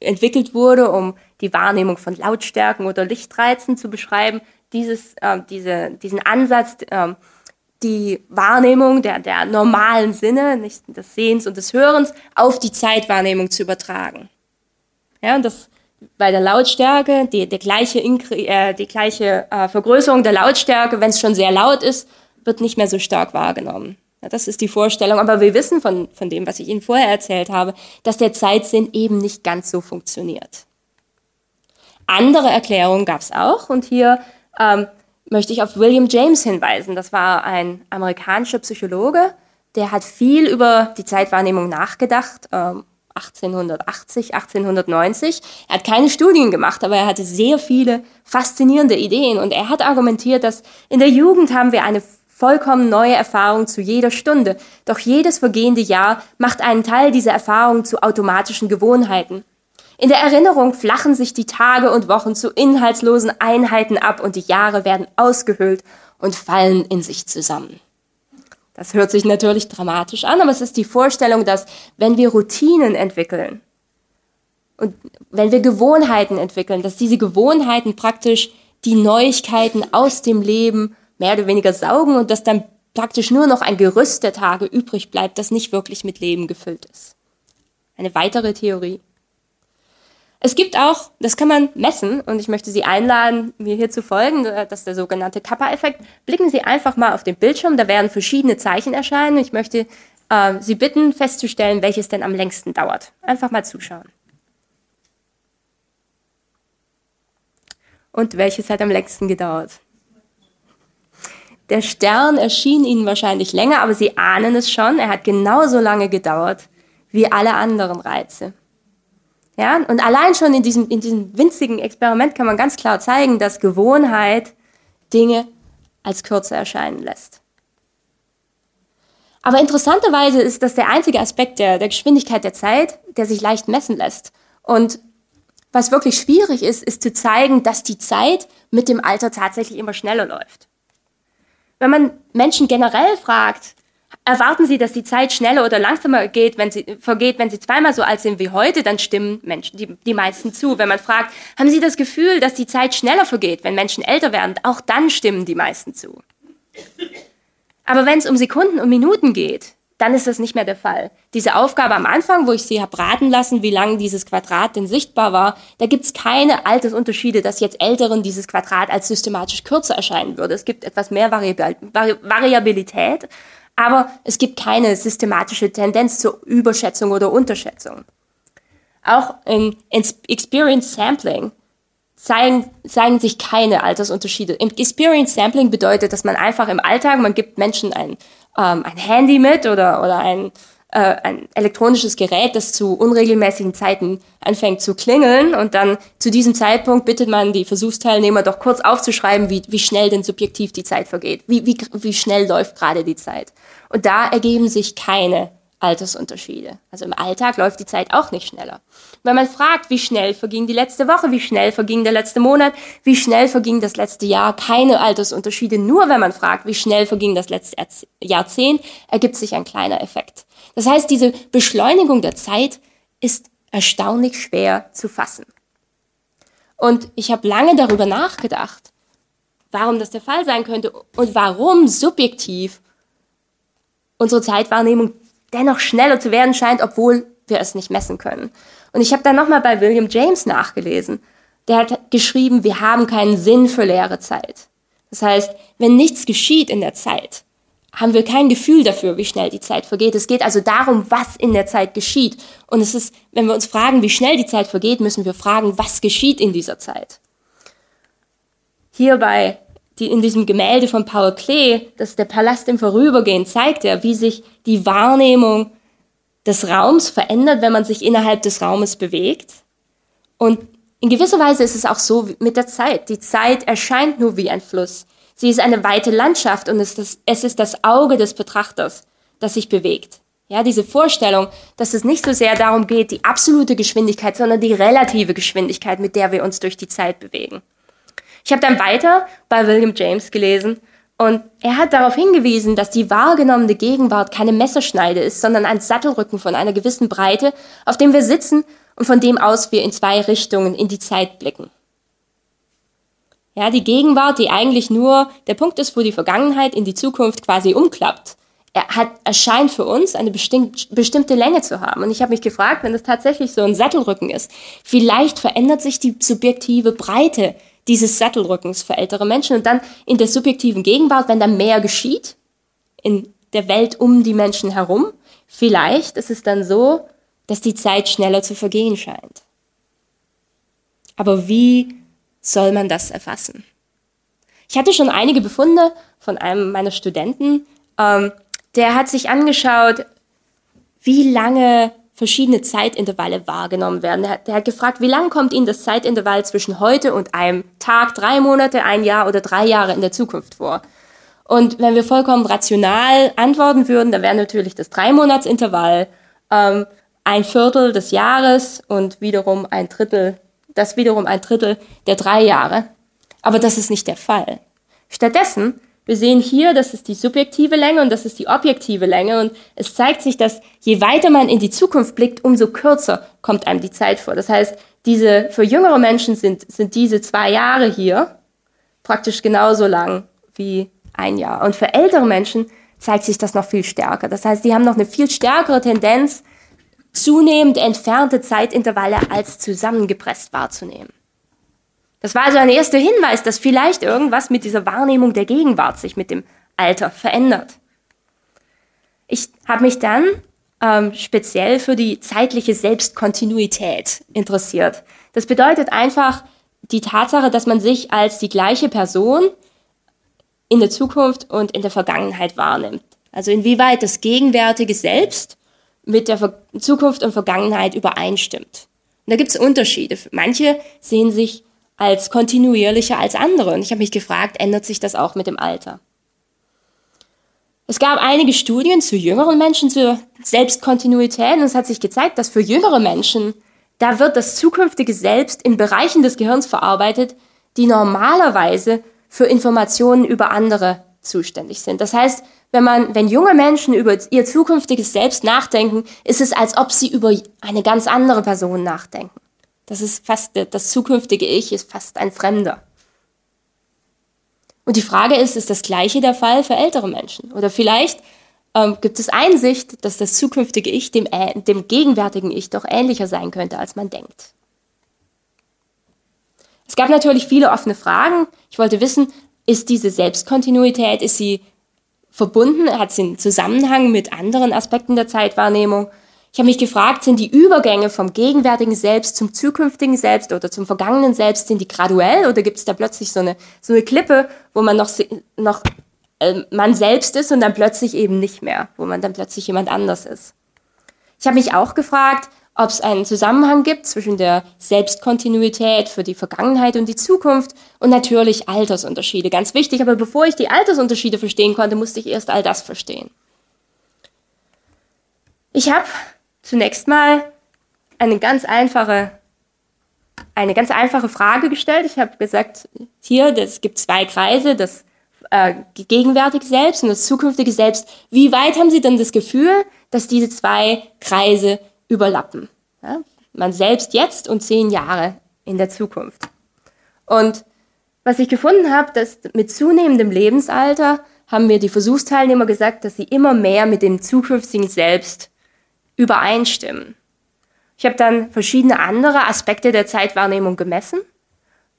entwickelt wurde, um die Wahrnehmung von Lautstärken oder Lichtreizen zu beschreiben, dieses, äh, diese, diesen Ansatz, äh, die Wahrnehmung der, der normalen Sinne, nicht des Sehens und des Hörens, auf die Zeitwahrnehmung zu übertragen. Ja, und das bei der Lautstärke, die, die gleiche, äh, die gleiche äh, Vergrößerung der Lautstärke, wenn es schon sehr laut ist, wird nicht mehr so stark wahrgenommen. Ja, das ist die Vorstellung. Aber wir wissen von, von dem, was ich Ihnen vorher erzählt habe, dass der Zeitsinn eben nicht ganz so funktioniert. Andere Erklärungen gab es auch. Und hier ähm, möchte ich auf William James hinweisen. Das war ein amerikanischer Psychologe, der hat viel über die Zeitwahrnehmung nachgedacht. 1880, ähm, 1890. Er hat keine Studien gemacht, aber er hatte sehr viele faszinierende Ideen und er hat argumentiert, dass in der Jugend haben wir eine vollkommen neue Erfahrung zu jeder Stunde. Doch jedes vergehende Jahr macht einen Teil dieser Erfahrung zu automatischen Gewohnheiten. In der Erinnerung flachen sich die Tage und Wochen zu inhaltslosen Einheiten ab und die Jahre werden ausgehöhlt und fallen in sich zusammen. Das hört sich natürlich dramatisch an, aber es ist die Vorstellung, dass wenn wir Routinen entwickeln und wenn wir Gewohnheiten entwickeln, dass diese Gewohnheiten praktisch die Neuigkeiten aus dem Leben mehr oder weniger saugen und dass dann praktisch nur noch ein Gerüst der Tage übrig bleibt, das nicht wirklich mit Leben gefüllt ist. Eine weitere Theorie. Es gibt auch, das kann man messen, und ich möchte Sie einladen, mir hier zu folgen, das ist der sogenannte Kappa-Effekt. Blicken Sie einfach mal auf den Bildschirm, da werden verschiedene Zeichen erscheinen. Ich möchte äh, Sie bitten, festzustellen, welches denn am längsten dauert. Einfach mal zuschauen. Und welches hat am längsten gedauert? Der Stern erschien Ihnen wahrscheinlich länger, aber Sie ahnen es schon, er hat genauso lange gedauert wie alle anderen Reize. Ja, und allein schon in diesem, in diesem winzigen Experiment kann man ganz klar zeigen, dass Gewohnheit Dinge als kürzer erscheinen lässt. Aber interessanterweise ist das der einzige Aspekt der, der Geschwindigkeit der Zeit, der sich leicht messen lässt. Und was wirklich schwierig ist, ist zu zeigen, dass die Zeit mit dem Alter tatsächlich immer schneller läuft. Wenn man Menschen generell fragt, Erwarten Sie, dass die Zeit schneller oder langsamer geht, wenn sie, vergeht, wenn Sie zweimal so alt sind wie heute, dann stimmen Menschen, die, die meisten zu. Wenn man fragt, haben Sie das Gefühl, dass die Zeit schneller vergeht, wenn Menschen älter werden, auch dann stimmen die meisten zu. Aber wenn es um Sekunden und Minuten geht, dann ist das nicht mehr der Fall. Diese Aufgabe am Anfang, wo ich Sie habe raten lassen, wie lange dieses Quadrat denn sichtbar war, da gibt es keine Altersunterschiede, dass jetzt Älteren dieses Quadrat als systematisch kürzer erscheinen würde. Es gibt etwas mehr Variabilität, aber es gibt keine systematische Tendenz zur Überschätzung oder Unterschätzung. Auch in, Experience Sampling zeigen, zeigen sich keine Altersunterschiede. Im Experience Sampling bedeutet, dass man einfach im Alltag, man gibt Menschen ein, ähm, ein Handy mit oder, oder ein, äh, ein elektronisches Gerät, das zu unregelmäßigen Zeiten anfängt zu klingeln und dann zu diesem Zeitpunkt bittet man die Versuchsteilnehmer doch kurz aufzuschreiben, wie, wie schnell denn subjektiv die Zeit vergeht, wie, wie, wie schnell läuft gerade die Zeit. Und da ergeben sich keine Altersunterschiede. Also im Alltag läuft die Zeit auch nicht schneller. Wenn man fragt, wie schnell verging die letzte Woche, wie schnell verging der letzte Monat, wie schnell verging das letzte Jahr, keine Altersunterschiede. Nur wenn man fragt, wie schnell verging das letzte Jahrzehnt, ergibt sich ein kleiner Effekt. Das heißt, diese Beschleunigung der Zeit ist erstaunlich schwer zu fassen. Und ich habe lange darüber nachgedacht, warum das der Fall sein könnte und warum subjektiv unsere Zeitwahrnehmung dennoch schneller zu werden scheint, obwohl wir es nicht messen können. Und ich habe dann nochmal bei William James nachgelesen. Der hat geschrieben, wir haben keinen Sinn für leere Zeit. Das heißt, wenn nichts geschieht in der Zeit, haben wir kein Gefühl dafür, wie schnell die Zeit vergeht. Es geht also darum, was in der Zeit geschieht. Und es ist, wenn wir uns fragen, wie schnell die Zeit vergeht, müssen wir fragen, was geschieht in dieser Zeit. Hier bei die in diesem Gemälde von Paul Klee, das der Palast im Vorübergehen, zeigt er, wie sich die Wahrnehmung des Raums verändert, wenn man sich innerhalb des Raumes bewegt. Und in gewisser Weise ist es auch so mit der Zeit. Die Zeit erscheint nur wie ein Fluss. Sie ist eine weite Landschaft und es ist, es ist das Auge des Betrachters, das sich bewegt. Ja, diese Vorstellung, dass es nicht so sehr darum geht, die absolute Geschwindigkeit, sondern die relative Geschwindigkeit, mit der wir uns durch die Zeit bewegen. Ich habe dann weiter bei William James gelesen und er hat darauf hingewiesen, dass die wahrgenommene Gegenwart keine Messerschneide ist, sondern ein Sattelrücken von einer gewissen Breite, auf dem wir sitzen und von dem aus wir in zwei Richtungen in die Zeit blicken. Ja, die Gegenwart, die eigentlich nur der Punkt ist, wo die Vergangenheit in die Zukunft quasi umklappt. Er hat, erscheint für uns eine bestimmte Länge zu haben. Und ich habe mich gefragt, wenn das tatsächlich so ein Sattelrücken ist, vielleicht verändert sich die subjektive Breite dieses Sattelrückens für ältere Menschen und dann in der subjektiven Gegenwart, wenn da mehr geschieht, in der Welt um die Menschen herum, vielleicht ist es dann so, dass die Zeit schneller zu vergehen scheint. Aber wie soll man das erfassen? Ich hatte schon einige Befunde von einem meiner Studenten, ähm, der hat sich angeschaut, wie lange verschiedene Zeitintervalle wahrgenommen werden. Der hat, der hat gefragt, wie lang kommt Ihnen das Zeitintervall zwischen heute und einem Tag, drei Monate, ein Jahr oder drei Jahre in der Zukunft vor? Und wenn wir vollkommen rational antworten würden, dann wäre natürlich das Dreimonatsintervall ähm, ein Viertel des Jahres und wiederum ein Drittel, das wiederum ein Drittel der drei Jahre. Aber das ist nicht der Fall. Stattdessen wir sehen hier, das ist die subjektive Länge und das ist die objektive Länge. Und es zeigt sich, dass je weiter man in die Zukunft blickt, umso kürzer kommt einem die Zeit vor. Das heißt, diese, für jüngere Menschen sind, sind diese zwei Jahre hier praktisch genauso lang wie ein Jahr. Und für ältere Menschen zeigt sich das noch viel stärker. Das heißt, die haben noch eine viel stärkere Tendenz, zunehmend entfernte Zeitintervalle als zusammengepresst wahrzunehmen. Das war also ein erster Hinweis, dass vielleicht irgendwas mit dieser Wahrnehmung der Gegenwart sich mit dem Alter verändert. Ich habe mich dann ähm, speziell für die zeitliche Selbstkontinuität interessiert. Das bedeutet einfach die Tatsache, dass man sich als die gleiche Person in der Zukunft und in der Vergangenheit wahrnimmt. Also inwieweit das gegenwärtige Selbst mit der Ver Zukunft und Vergangenheit übereinstimmt. Und da gibt es Unterschiede. Manche sehen sich als kontinuierlicher als andere. Und ich habe mich gefragt, ändert sich das auch mit dem Alter? Es gab einige Studien zu jüngeren Menschen zur Selbstkontinuität und es hat sich gezeigt, dass für jüngere Menschen, da wird das zukünftige Selbst in Bereichen des Gehirns verarbeitet, die normalerweise für Informationen über andere zuständig sind. Das heißt, wenn man, wenn junge Menschen über ihr zukünftiges Selbst nachdenken, ist es, als ob sie über eine ganz andere Person nachdenken. Das ist fast, das zukünftige Ich ist fast ein Fremder. Und die Frage ist, ist das Gleiche der Fall für ältere Menschen? Oder vielleicht ähm, gibt es Einsicht, dass das zukünftige Ich dem, dem gegenwärtigen Ich doch ähnlicher sein könnte, als man denkt. Es gab natürlich viele offene Fragen. Ich wollte wissen, ist diese Selbstkontinuität, ist sie verbunden, hat sie einen Zusammenhang mit anderen Aspekten der Zeitwahrnehmung? Ich habe mich gefragt, sind die Übergänge vom gegenwärtigen Selbst zum zukünftigen Selbst oder zum vergangenen Selbst, sind die graduell oder gibt es da plötzlich so eine, so eine Klippe, wo man noch, noch äh, man selbst ist und dann plötzlich eben nicht mehr, wo man dann plötzlich jemand anders ist? Ich habe mich auch gefragt, ob es einen Zusammenhang gibt zwischen der Selbstkontinuität für die Vergangenheit und die Zukunft und natürlich Altersunterschiede. Ganz wichtig, aber bevor ich die Altersunterschiede verstehen konnte, musste ich erst all das verstehen. Ich habe zunächst mal eine ganz einfache, eine ganz einfache Frage gestellt. Ich habe gesagt, hier, es gibt zwei Kreise, das äh, gegenwärtige Selbst und das zukünftige Selbst. Wie weit haben Sie denn das Gefühl, dass diese zwei Kreise überlappen? Ja? Man selbst jetzt und zehn Jahre in der Zukunft. Und was ich gefunden habe, dass mit zunehmendem Lebensalter haben mir die Versuchsteilnehmer gesagt, dass sie immer mehr mit dem zukünftigen Selbst übereinstimmen. Ich habe dann verschiedene andere Aspekte der Zeitwahrnehmung gemessen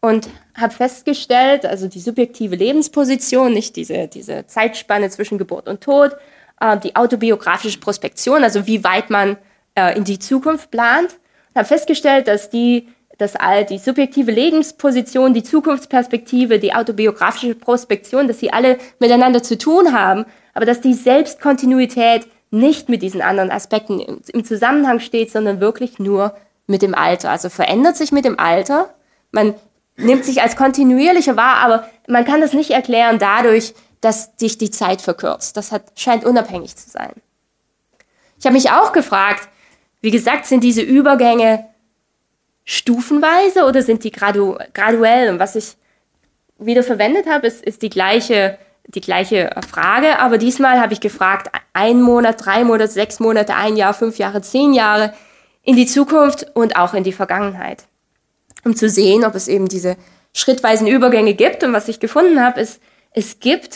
und habe festgestellt, also die subjektive Lebensposition, nicht diese, diese Zeitspanne zwischen Geburt und Tod, äh, die autobiografische Prospektion, also wie weit man äh, in die Zukunft plant, und habe festgestellt, dass die, dass all die subjektive Lebensposition, die Zukunftsperspektive, die autobiografische Prospektion, dass sie alle miteinander zu tun haben, aber dass die Selbstkontinuität nicht mit diesen anderen Aspekten im Zusammenhang steht, sondern wirklich nur mit dem Alter. Also verändert sich mit dem Alter. Man nimmt sich als kontinuierlicher wahr, aber man kann das nicht erklären dadurch, dass sich die Zeit verkürzt. Das hat, scheint unabhängig zu sein. Ich habe mich auch gefragt, wie gesagt, sind diese Übergänge stufenweise oder sind die gradu graduell? Und was ich wieder verwendet habe, ist, ist die gleiche die gleiche Frage, aber diesmal habe ich gefragt, ein Monat, drei Monate, sechs Monate, ein Jahr, fünf Jahre, zehn Jahre in die Zukunft und auch in die Vergangenheit, um zu sehen, ob es eben diese schrittweisen Übergänge gibt. Und was ich gefunden habe, ist, es gibt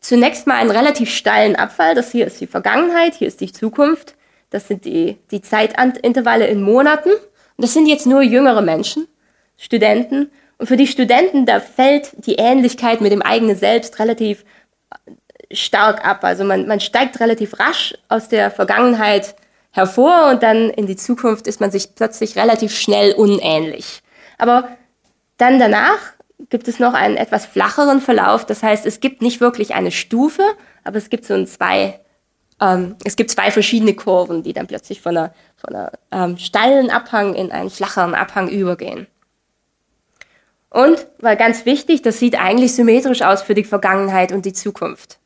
zunächst mal einen relativ steilen Abfall. Das hier ist die Vergangenheit, hier ist die Zukunft. Das sind die, die Zeitintervalle in Monaten. Und das sind jetzt nur jüngere Menschen, Studenten. Und für die Studenten, da fällt die Ähnlichkeit mit dem eigenen Selbst relativ stark ab. Also man, man steigt relativ rasch aus der Vergangenheit hervor und dann in die Zukunft ist man sich plötzlich relativ schnell unähnlich. Aber dann danach gibt es noch einen etwas flacheren Verlauf. Das heißt, es gibt nicht wirklich eine Stufe, aber es gibt so ein zwei, ähm, es gibt zwei verschiedene Kurven, die dann plötzlich von einer, von einer ähm, steilen Abhang in einen flacheren Abhang übergehen. Und, weil ganz wichtig, das sieht eigentlich symmetrisch aus für die Vergangenheit und die Zukunft.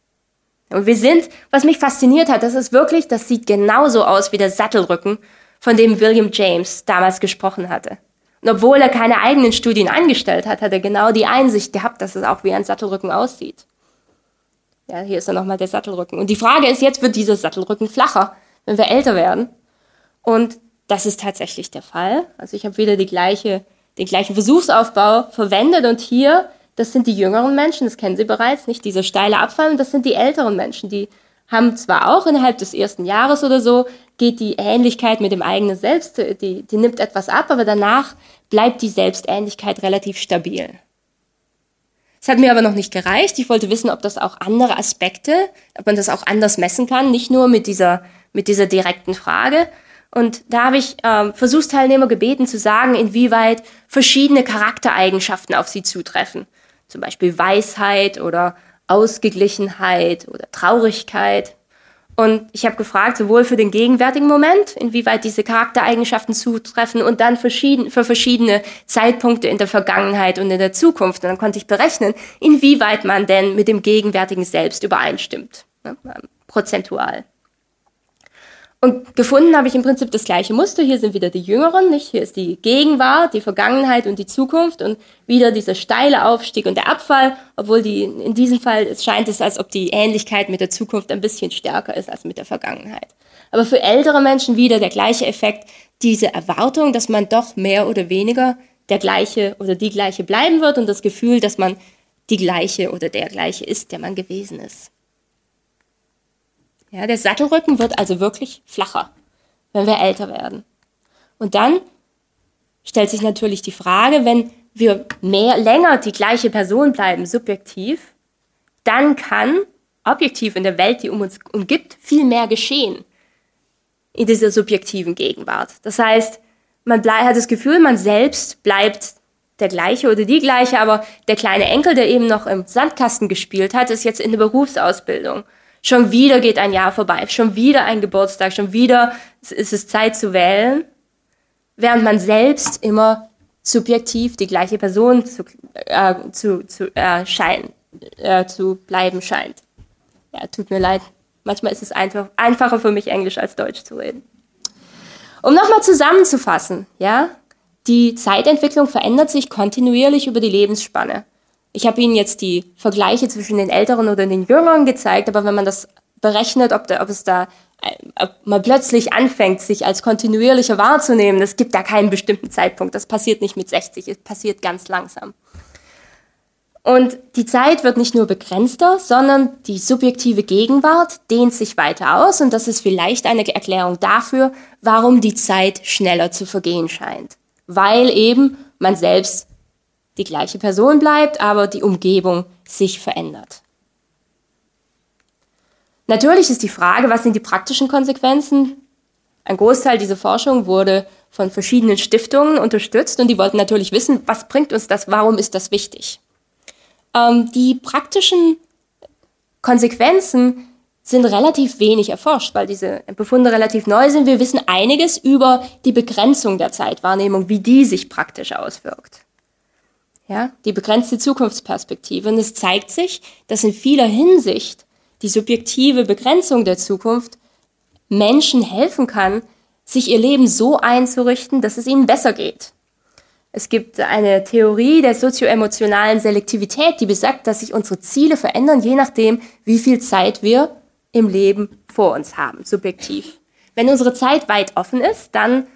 Und wir sind, was mich fasziniert hat, das ist wirklich, das sieht genauso aus wie der Sattelrücken, von dem William James damals gesprochen hatte. Und obwohl er keine eigenen Studien angestellt hat, hat er genau die Einsicht gehabt, dass es auch wie ein Sattelrücken aussieht. Ja, hier ist dann nochmal der Sattelrücken. Und die Frage ist, jetzt wird dieser Sattelrücken flacher, wenn wir älter werden. Und das ist tatsächlich der Fall. Also ich habe wieder die gleiche den gleichen Versuchsaufbau verwendet und hier, das sind die jüngeren Menschen, das kennen Sie bereits, nicht dieser steile Abfall, und das sind die älteren Menschen, die haben zwar auch innerhalb des ersten Jahres oder so geht die Ähnlichkeit mit dem eigenen Selbst, die, die nimmt etwas ab, aber danach bleibt die Selbstähnlichkeit relativ stabil. Es hat mir aber noch nicht gereicht. Ich wollte wissen, ob das auch andere Aspekte, ob man das auch anders messen kann, nicht nur mit dieser, mit dieser direkten Frage. Und da habe ich äh, Versuchsteilnehmer gebeten zu sagen, inwieweit verschiedene Charaktereigenschaften auf sie zutreffen. Zum Beispiel Weisheit oder Ausgeglichenheit oder Traurigkeit. Und ich habe gefragt, sowohl für den gegenwärtigen Moment, inwieweit diese Charaktereigenschaften zutreffen und dann verschieden, für verschiedene Zeitpunkte in der Vergangenheit und in der Zukunft. Und dann konnte ich berechnen, inwieweit man denn mit dem gegenwärtigen Selbst übereinstimmt, ne, prozentual. Und gefunden habe ich im Prinzip das gleiche Muster. Hier sind wieder die Jüngeren, nicht? Hier ist die Gegenwart, die Vergangenheit und die Zukunft und wieder dieser steile Aufstieg und der Abfall, obwohl die, in diesem Fall es scheint es, als ob die Ähnlichkeit mit der Zukunft ein bisschen stärker ist als mit der Vergangenheit. Aber für ältere Menschen wieder der gleiche Effekt, diese Erwartung, dass man doch mehr oder weniger der gleiche oder die gleiche bleiben wird und das Gefühl, dass man die gleiche oder der gleiche ist, der man gewesen ist. Ja, der Sattelrücken wird also wirklich flacher, wenn wir älter werden. Und dann stellt sich natürlich die Frage, wenn wir mehr, länger die gleiche Person bleiben, subjektiv, dann kann objektiv in der Welt, die um uns umgibt, viel mehr geschehen in dieser subjektiven Gegenwart. Das heißt, man hat das Gefühl, man selbst bleibt der gleiche oder die gleiche, aber der kleine Enkel, der eben noch im Sandkasten gespielt hat, ist jetzt in der Berufsausbildung. Schon wieder geht ein Jahr vorbei, schon wieder ein Geburtstag, schon wieder ist es Zeit zu wählen, während man selbst immer subjektiv die gleiche Person zu, äh, zu, zu, äh, schein, äh, zu bleiben scheint. Ja, tut mir leid. Manchmal ist es einfach, einfacher für mich, Englisch als Deutsch zu reden. Um nochmal zusammenzufassen, ja, die Zeitentwicklung verändert sich kontinuierlich über die Lebensspanne. Ich habe Ihnen jetzt die Vergleiche zwischen den Älteren oder den Jüngeren gezeigt, aber wenn man das berechnet, ob, da, ob es da äh, ob man plötzlich anfängt, sich als kontinuierlicher wahrzunehmen, es gibt da keinen bestimmten Zeitpunkt. Das passiert nicht mit 60, es passiert ganz langsam. Und die Zeit wird nicht nur begrenzter, sondern die subjektive Gegenwart dehnt sich weiter aus und das ist vielleicht eine Erklärung dafür, warum die Zeit schneller zu vergehen scheint. Weil eben man selbst die gleiche Person bleibt, aber die Umgebung sich verändert. Natürlich ist die Frage, was sind die praktischen Konsequenzen? Ein Großteil dieser Forschung wurde von verschiedenen Stiftungen unterstützt und die wollten natürlich wissen, was bringt uns das, warum ist das wichtig? Ähm, die praktischen Konsequenzen sind relativ wenig erforscht, weil diese Befunde relativ neu sind. Wir wissen einiges über die Begrenzung der Zeitwahrnehmung, wie die sich praktisch auswirkt ja, die begrenzte Zukunftsperspektive. Und es zeigt sich, dass in vieler Hinsicht die subjektive Begrenzung der Zukunft Menschen helfen kann, sich ihr Leben so einzurichten, dass es ihnen besser geht. Es gibt eine Theorie der sozioemotionalen Selektivität, die besagt, dass sich unsere Ziele verändern, je nachdem, wie viel Zeit wir im Leben vor uns haben, subjektiv. Wenn unsere Zeit weit offen ist, dann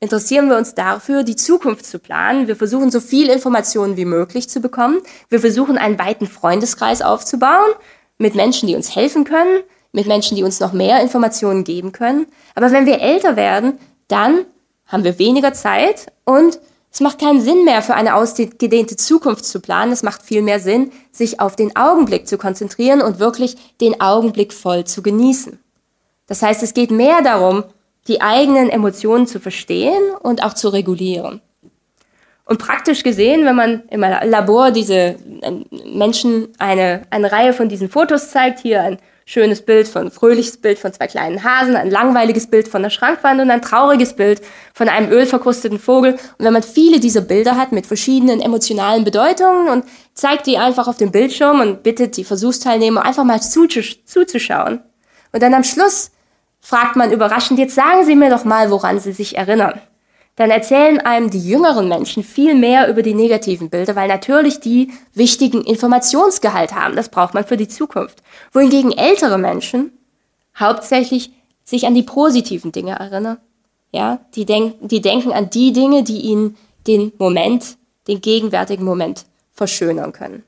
interessieren wir uns dafür, die Zukunft zu planen. Wir versuchen, so viel Informationen wie möglich zu bekommen. Wir versuchen, einen weiten Freundeskreis aufzubauen mit Menschen, die uns helfen können, mit Menschen, die uns noch mehr Informationen geben können. Aber wenn wir älter werden, dann haben wir weniger Zeit und es macht keinen Sinn mehr, für eine ausgedehnte Zukunft zu planen. Es macht viel mehr Sinn, sich auf den Augenblick zu konzentrieren und wirklich den Augenblick voll zu genießen. Das heißt, es geht mehr darum, die eigenen Emotionen zu verstehen und auch zu regulieren. Und praktisch gesehen, wenn man im Labor diese ähm, Menschen eine, eine Reihe von diesen Fotos zeigt, hier ein schönes Bild von, ein fröhliches Bild von zwei kleinen Hasen, ein langweiliges Bild von der Schrankwand und ein trauriges Bild von einem ölverkrusteten Vogel. Und wenn man viele dieser Bilder hat mit verschiedenen emotionalen Bedeutungen und zeigt die einfach auf dem Bildschirm und bittet die Versuchsteilnehmer einfach mal zuzuschauen. Und dann am Schluss fragt man überraschend, jetzt sagen Sie mir doch mal, woran Sie sich erinnern. Dann erzählen einem die jüngeren Menschen viel mehr über die negativen Bilder, weil natürlich die wichtigen Informationsgehalt haben. Das braucht man für die Zukunft. Wohingegen ältere Menschen hauptsächlich sich an die positiven Dinge erinnern. Ja, die denken, die denken an die Dinge, die ihnen den Moment, den gegenwärtigen Moment verschönern können.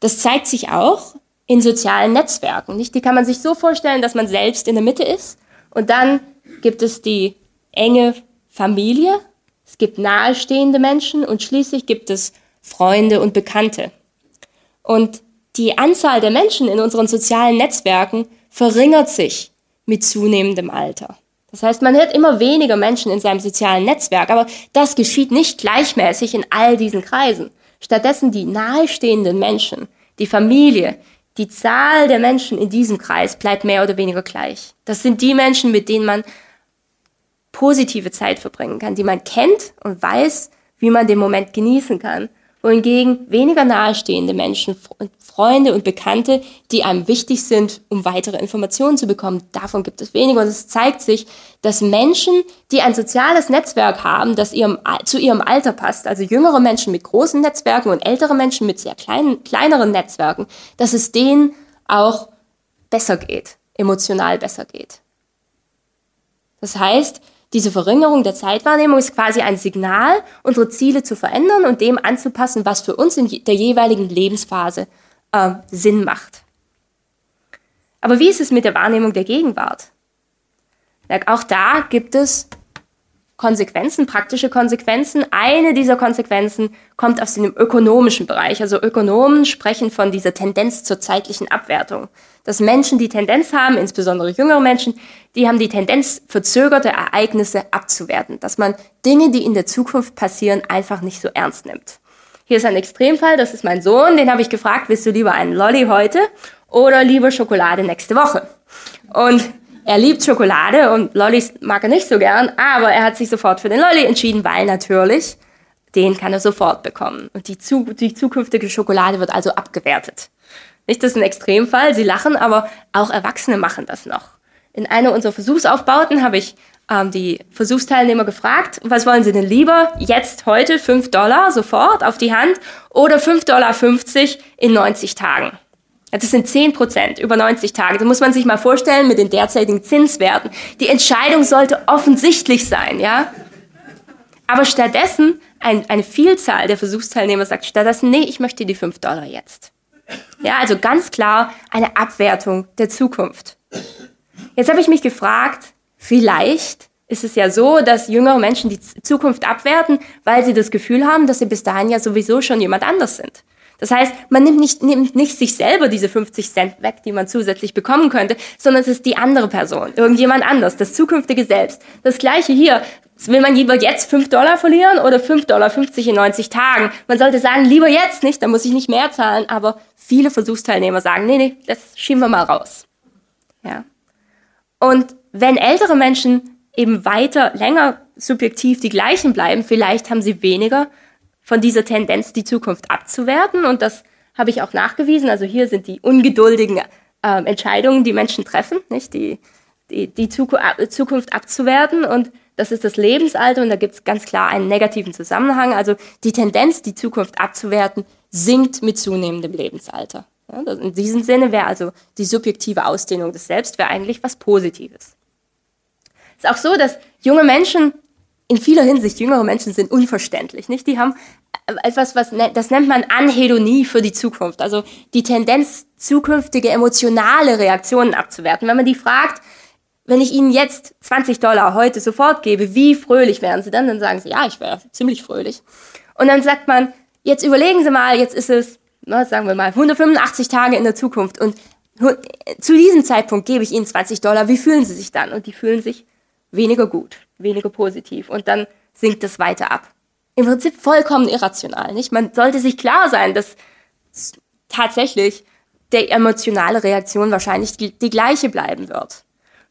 Das zeigt sich auch in sozialen Netzwerken. Nicht? Die kann man sich so vorstellen, dass man selbst in der Mitte ist Und dann gibt es die enge Familie, es gibt nahestehende Menschen und schließlich gibt es Freunde und Bekannte. Und die Anzahl der Menschen in unseren sozialen Netzwerken verringert sich mit zunehmendem Alter. Das heißt, man hat immer weniger Menschen in seinem sozialen Netzwerk, aber das geschieht nicht gleichmäßig in all diesen Kreisen. Stattdessen die nahestehenden Menschen, die Familie, die Zahl der Menschen in diesem Kreis bleibt mehr oder weniger gleich. Das sind die Menschen, mit denen man positive Zeit verbringen kann, die man kennt und weiß, wie man den Moment genießen kann wohingegen weniger nahestehende Menschen, Freunde und Bekannte, die einem wichtig sind, um weitere Informationen zu bekommen, davon gibt es weniger. Und es zeigt sich, dass Menschen, die ein soziales Netzwerk haben, das ihrem, zu ihrem Alter passt, also jüngere Menschen mit großen Netzwerken und ältere Menschen mit sehr kleinen, kleineren Netzwerken, dass es denen auch besser geht, emotional besser geht. Das heißt, diese Verringerung der Zeitwahrnehmung ist quasi ein Signal, unsere Ziele zu verändern und dem anzupassen, was für uns in der jeweiligen Lebensphase äh, Sinn macht. Aber wie ist es mit der Wahrnehmung der Gegenwart? Auch da gibt es Konsequenzen, praktische Konsequenzen. Eine dieser Konsequenzen kommt aus dem ökonomischen Bereich. Also Ökonomen sprechen von dieser Tendenz zur zeitlichen Abwertung. Dass Menschen die Tendenz haben, insbesondere jüngere Menschen, die haben die Tendenz, verzögerte Ereignisse abzuwerten. Dass man Dinge, die in der Zukunft passieren, einfach nicht so ernst nimmt. Hier ist ein Extremfall, das ist mein Sohn, den habe ich gefragt, willst du lieber einen Lolly heute oder lieber Schokolade nächste Woche? Und er liebt Schokolade und Lollis mag er nicht so gern, aber er hat sich sofort für den Lolli entschieden, weil natürlich den kann er sofort bekommen. Und die, zu, die zukünftige Schokolade wird also abgewertet. Nicht, das ist ein Extremfall, sie lachen, aber auch Erwachsene machen das noch. In einer unserer Versuchsaufbauten habe ich ähm, die Versuchsteilnehmer gefragt, was wollen sie denn lieber? Jetzt, heute, 5 Dollar sofort auf die Hand oder 5,50 Dollar in 90 Tagen? Das sind 10 Prozent über 90 Tage. Das muss man sich mal vorstellen mit den derzeitigen Zinswerten. Die Entscheidung sollte offensichtlich sein, ja? Aber stattdessen, ein, eine Vielzahl der Versuchsteilnehmer sagt stattdessen, nee, ich möchte die 5 Dollar jetzt. Ja, also ganz klar eine Abwertung der Zukunft. Jetzt habe ich mich gefragt, vielleicht ist es ja so, dass jüngere Menschen die Zukunft abwerten, weil sie das Gefühl haben, dass sie bis dahin ja sowieso schon jemand anders sind. Das heißt, man nimmt nicht, nimmt nicht sich selber diese 50 Cent weg, die man zusätzlich bekommen könnte, sondern es ist die andere Person, irgendjemand anders, das zukünftige Selbst. Das gleiche hier. Will man lieber jetzt 5 Dollar verlieren oder 5,50 Dollar in 90 Tagen? Man sollte sagen, lieber jetzt nicht, dann muss ich nicht mehr zahlen. Aber viele Versuchsteilnehmer sagen, nee, nee, das schieben wir mal raus. Ja. Und wenn ältere Menschen eben weiter, länger subjektiv die gleichen bleiben, vielleicht haben sie weniger von dieser Tendenz, die Zukunft abzuwerten. Und das habe ich auch nachgewiesen. Also hier sind die ungeduldigen äh, Entscheidungen, die Menschen treffen, nicht? Die, die, die Zukunft abzuwerten. Und das ist das Lebensalter und da gibt es ganz klar einen negativen Zusammenhang. Also die Tendenz, die Zukunft abzuwerten, sinkt mit zunehmendem Lebensalter. Ja, in diesem Sinne wäre also die subjektive Ausdehnung des Selbst wäre eigentlich was Positives. Es ist auch so, dass junge Menschen in vieler Hinsicht jüngere Menschen sind unverständlich, nicht? Die haben etwas, was ne, das nennt man Anhedonie für die Zukunft, also die Tendenz, zukünftige emotionale Reaktionen abzuwerten. Wenn man die fragt, wenn ich Ihnen jetzt 20 Dollar heute sofort gebe, wie fröhlich wären Sie dann? Dann sagen Sie, ja, ich wäre ziemlich fröhlich. Und dann sagt man, jetzt überlegen Sie mal, jetzt ist es, na, sagen wir mal, 185 Tage in der Zukunft und zu diesem Zeitpunkt gebe ich Ihnen 20 Dollar, wie fühlen Sie sich dann? Und die fühlen sich weniger gut, weniger positiv und dann sinkt es weiter ab. Im Prinzip vollkommen irrational, nicht? Man sollte sich klar sein, dass tatsächlich der emotionale Reaktion wahrscheinlich die, die gleiche bleiben wird.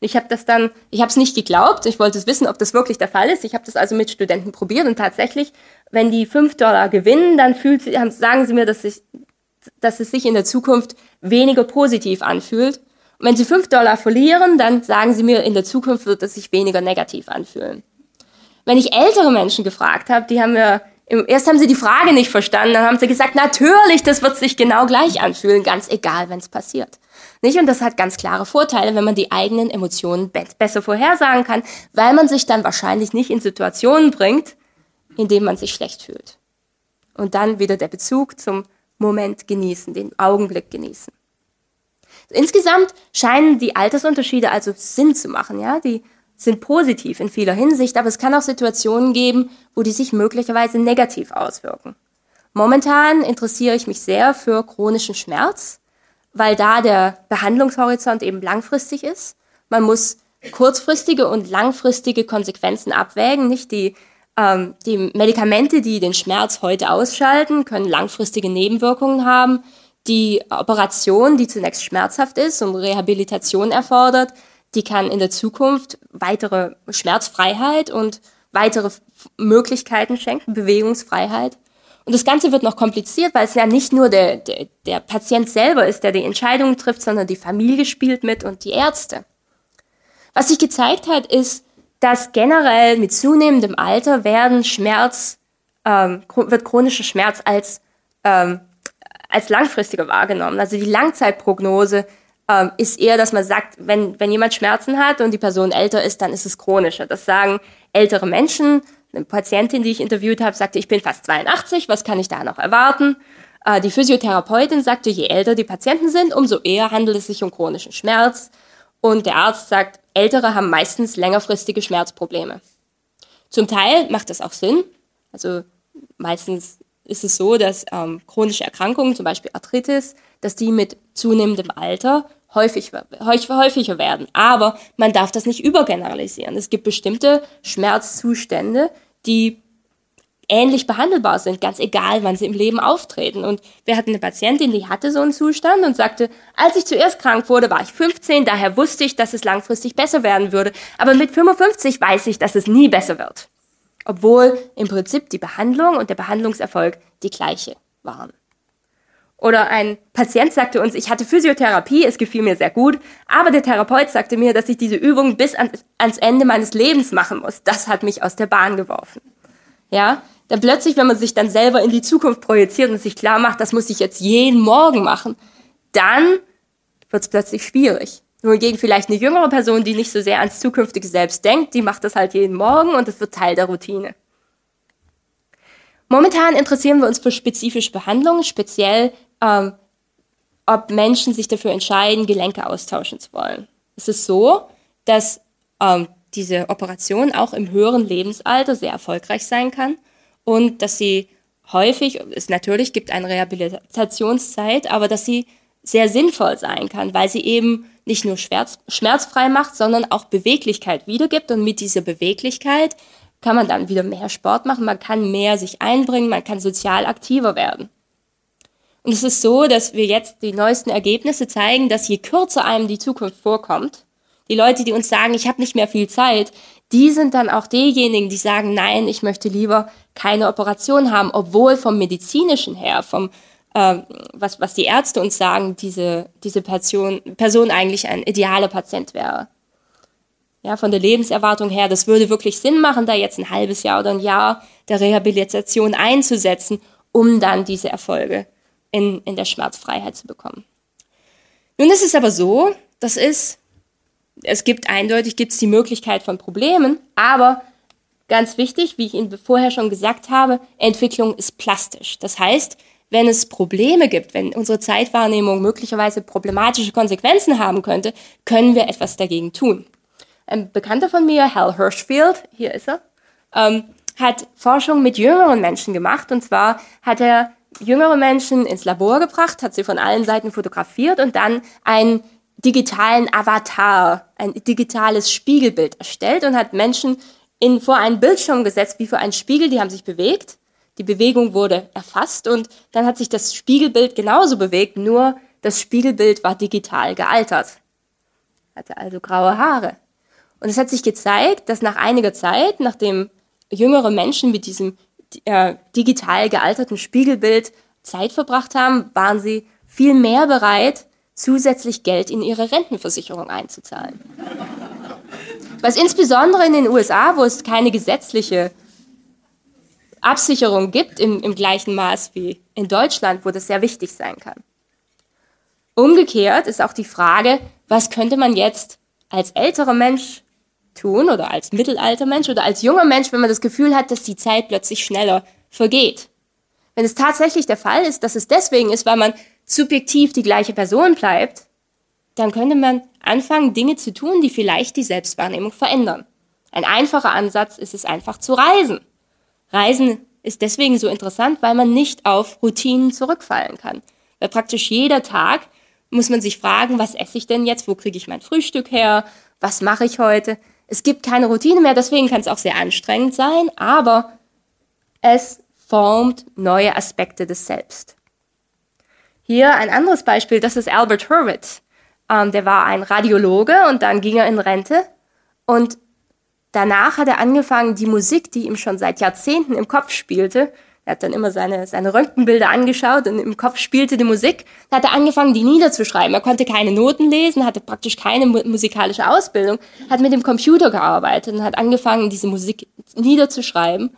Ich habe das dann, ich habe es nicht geglaubt, ich wollte wissen, ob das wirklich der Fall ist. Ich habe das also mit Studenten probiert und tatsächlich, wenn die 5 Dollar gewinnen, dann fühlt sie, sagen sie mir, dass, ich, dass es sich in der Zukunft weniger positiv anfühlt und wenn Sie 5 Dollar verlieren, dann sagen Sie mir, in der Zukunft wird es sich weniger negativ anfühlen. Wenn ich ältere Menschen gefragt habe, die haben mir, erst haben sie die Frage nicht verstanden, dann haben sie gesagt, natürlich, das wird sich genau gleich anfühlen, ganz egal, wenn es passiert. Nicht? Und das hat ganz klare Vorteile, wenn man die eigenen Emotionen besser vorhersagen kann, weil man sich dann wahrscheinlich nicht in Situationen bringt, in denen man sich schlecht fühlt. Und dann wieder der Bezug zum Moment genießen, den Augenblick genießen. Insgesamt scheinen die Altersunterschiede also Sinn zu machen, ja, die sind positiv in vieler Hinsicht, aber es kann auch Situationen geben, wo die sich möglicherweise negativ auswirken. Momentan interessiere ich mich sehr für chronischen Schmerz, weil da der Behandlungshorizont eben langfristig ist. Man muss kurzfristige und langfristige Konsequenzen abwägen, nicht die ähm, die Medikamente, die den Schmerz heute ausschalten, können langfristige Nebenwirkungen haben. Die Operation, die zunächst schmerzhaft ist und Rehabilitation erfordert, die kann in der Zukunft weitere Schmerzfreiheit und weitere Möglichkeiten schenken, Bewegungsfreiheit. Und das Ganze wird noch kompliziert, weil es ja nicht nur der, der, der Patient selber ist, der die Entscheidungen trifft, sondern die Familie spielt mit und die Ärzte. Was sich gezeigt hat, ist, dass generell mit zunehmendem Alter werden Schmerz, ähm, wird chronischer Schmerz als, ähm, als langfristiger wahrgenommen. Also die Langzeitprognose ähm, ist eher, dass man sagt, wenn, wenn jemand Schmerzen hat und die Person älter ist, dann ist es chronischer. Das sagen ältere Menschen. Eine Patientin, die ich interviewt habe, sagte, ich bin fast 82, was kann ich da noch erwarten? Äh, die Physiotherapeutin sagte, je älter die Patienten sind, umso eher handelt es sich um chronischen Schmerz. Und der Arzt sagt, Ältere haben meistens längerfristige Schmerzprobleme. Zum Teil macht das auch Sinn. Also meistens ist es so, dass ähm, chronische Erkrankungen, zum Beispiel Arthritis, dass die mit zunehmendem Alter häufig, häufig, häufiger werden. Aber man darf das nicht übergeneralisieren. Es gibt bestimmte Schmerzzustände, die ähnlich behandelbar sind, ganz egal, wann sie im Leben auftreten. Und wir hatten eine Patientin, die hatte so einen Zustand und sagte, als ich zuerst krank wurde, war ich 15, daher wusste ich, dass es langfristig besser werden würde. Aber mit 55 weiß ich, dass es nie besser wird. Obwohl im Prinzip die Behandlung und der Behandlungserfolg die gleiche waren. Oder ein Patient sagte uns, ich hatte Physiotherapie, es gefiel mir sehr gut, aber der Therapeut sagte mir, dass ich diese Übung bis ans Ende meines Lebens machen muss. Das hat mich aus der Bahn geworfen. Ja, dann plötzlich, wenn man sich dann selber in die Zukunft projiziert und sich klar macht, das muss ich jetzt jeden Morgen machen, dann wird es plötzlich schwierig. Wohingegen vielleicht eine jüngere Person, die nicht so sehr ans zukünftige Selbst denkt, die macht das halt jeden Morgen und es wird Teil der Routine. Momentan interessieren wir uns für spezifische Behandlungen, speziell ähm, ob Menschen sich dafür entscheiden, Gelenke austauschen zu wollen. Es ist so, dass ähm, diese Operation auch im höheren Lebensalter sehr erfolgreich sein kann und dass sie häufig, es natürlich gibt eine Rehabilitationszeit, aber dass sie sehr sinnvoll sein kann, weil sie eben nicht nur schmerz, schmerzfrei macht, sondern auch Beweglichkeit wiedergibt und mit dieser Beweglichkeit kann man dann wieder mehr Sport machen, man kann mehr sich einbringen, man kann sozial aktiver werden. Und es ist so, dass wir jetzt die neuesten Ergebnisse zeigen, dass je kürzer einem die Zukunft vorkommt, die Leute, die uns sagen, ich habe nicht mehr viel Zeit, die sind dann auch diejenigen, die sagen, nein, ich möchte lieber keine Operation haben, obwohl vom medizinischen her, vom äh, was, was die Ärzte uns sagen, diese, diese Person, Person eigentlich ein idealer Patient wäre. Ja, von der Lebenserwartung her, das würde wirklich Sinn machen, da jetzt ein halbes Jahr oder ein Jahr der Rehabilitation einzusetzen, um dann diese Erfolge in, in der Schmerzfreiheit zu bekommen. Nun ist es aber so, das ist es gibt eindeutig gibt's die Möglichkeit von Problemen, aber ganz wichtig, wie ich Ihnen vorher schon gesagt habe, Entwicklung ist plastisch. Das heißt, wenn es Probleme gibt, wenn unsere Zeitwahrnehmung möglicherweise problematische Konsequenzen haben könnte, können wir etwas dagegen tun. Ein Bekannter von mir, Hal Hirschfield, hier ist er, ähm, hat Forschung mit jüngeren Menschen gemacht. Und zwar hat er jüngere Menschen ins Labor gebracht, hat sie von allen Seiten fotografiert und dann ein digitalen Avatar, ein digitales Spiegelbild erstellt und hat Menschen in, vor einen Bildschirm gesetzt, wie vor einen Spiegel, die haben sich bewegt. Die Bewegung wurde erfasst und dann hat sich das Spiegelbild genauso bewegt, nur das Spiegelbild war digital gealtert. Hatte also graue Haare. Und es hat sich gezeigt, dass nach einiger Zeit, nachdem jüngere Menschen mit diesem äh, digital gealterten Spiegelbild Zeit verbracht haben, waren sie viel mehr bereit, zusätzlich Geld in ihre Rentenversicherung einzuzahlen. Was insbesondere in den USA, wo es keine gesetzliche Absicherung gibt im, im gleichen Maß wie in Deutschland, wo das sehr wichtig sein kann. Umgekehrt ist auch die Frage, was könnte man jetzt als älterer Mensch tun oder als mittelalter Mensch oder als junger Mensch, wenn man das Gefühl hat, dass die Zeit plötzlich schneller vergeht. Wenn es tatsächlich der Fall ist, dass es deswegen ist, weil man subjektiv die gleiche Person bleibt, dann könnte man anfangen, Dinge zu tun, die vielleicht die Selbstwahrnehmung verändern. Ein einfacher Ansatz ist es einfach zu reisen. Reisen ist deswegen so interessant, weil man nicht auf Routinen zurückfallen kann. Weil praktisch jeder Tag muss man sich fragen, was esse ich denn jetzt? Wo kriege ich mein Frühstück her? Was mache ich heute? Es gibt keine Routine mehr, deswegen kann es auch sehr anstrengend sein, aber es formt neue Aspekte des Selbst. Hier ein anderes Beispiel, das ist Albert Hurwitz. Ähm, der war ein Radiologe und dann ging er in Rente und danach hat er angefangen, die Musik, die ihm schon seit Jahrzehnten im Kopf spielte, er hat dann immer seine, seine Röntgenbilder angeschaut und im Kopf spielte die Musik. Dann hat er angefangen, die niederzuschreiben. Er konnte keine Noten lesen, hatte praktisch keine musikalische Ausbildung, hat mit dem Computer gearbeitet und hat angefangen, diese Musik niederzuschreiben.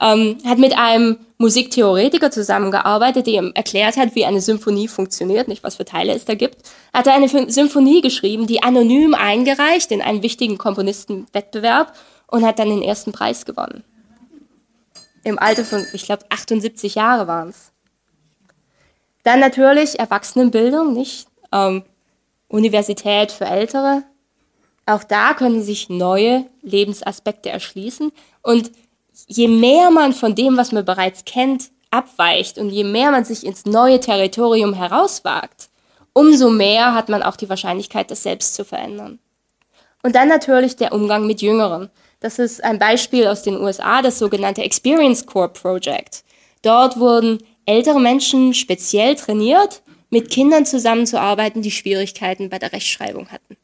Ähm, hat mit einem Musiktheoretiker zusammengearbeitet, der ihm erklärt hat, wie eine Symphonie funktioniert, nicht was für Teile es da gibt. Er hat eine Symphonie geschrieben, die anonym eingereicht in einen wichtigen Komponistenwettbewerb und hat dann den ersten Preis gewonnen im Alter von, ich glaube, 78 Jahre waren es. Dann natürlich Erwachsenenbildung, nicht? Ähm, Universität für Ältere. Auch da können sich neue Lebensaspekte erschließen. Und je mehr man von dem, was man bereits kennt, abweicht und je mehr man sich ins neue Territorium herauswagt, umso mehr hat man auch die Wahrscheinlichkeit, das selbst zu verändern. Und dann natürlich der Umgang mit Jüngeren. Das ist ein Beispiel aus den USA, das sogenannte Experience Core Project. Dort wurden ältere Menschen speziell trainiert, mit Kindern zusammenzuarbeiten, die Schwierigkeiten bei der Rechtschreibung hatten.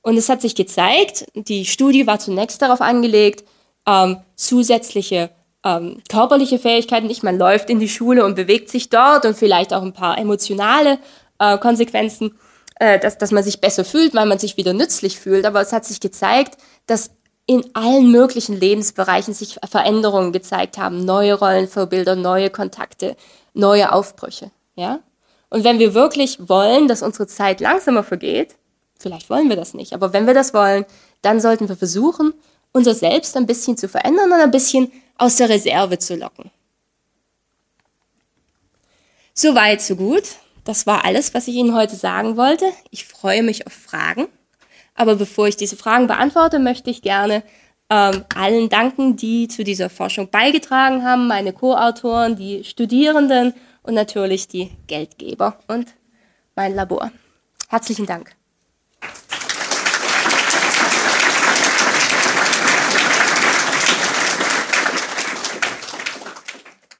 Und es hat sich gezeigt, die Studie war zunächst darauf angelegt, ähm, zusätzliche ähm, körperliche Fähigkeiten, nicht man läuft in die Schule und bewegt sich dort und vielleicht auch ein paar emotionale äh, Konsequenzen, äh, dass, dass man sich besser fühlt, weil man sich wieder nützlich fühlt. Aber es hat sich gezeigt, dass in allen möglichen Lebensbereichen sich Veränderungen gezeigt haben, neue Rollenvorbilder, neue Kontakte, neue Aufbrüche, ja? Und wenn wir wirklich wollen, dass unsere Zeit langsamer vergeht, vielleicht wollen wir das nicht, aber wenn wir das wollen, dann sollten wir versuchen, unser Selbst ein bisschen zu verändern und ein bisschen aus der Reserve zu locken. Soweit, so gut. Das war alles, was ich Ihnen heute sagen wollte. Ich freue mich auf Fragen. Aber bevor ich diese Fragen beantworte, möchte ich gerne ähm, allen danken, die zu dieser Forschung beigetragen haben, meine Co-Autoren, die Studierenden und natürlich die Geldgeber und mein Labor. Herzlichen Dank.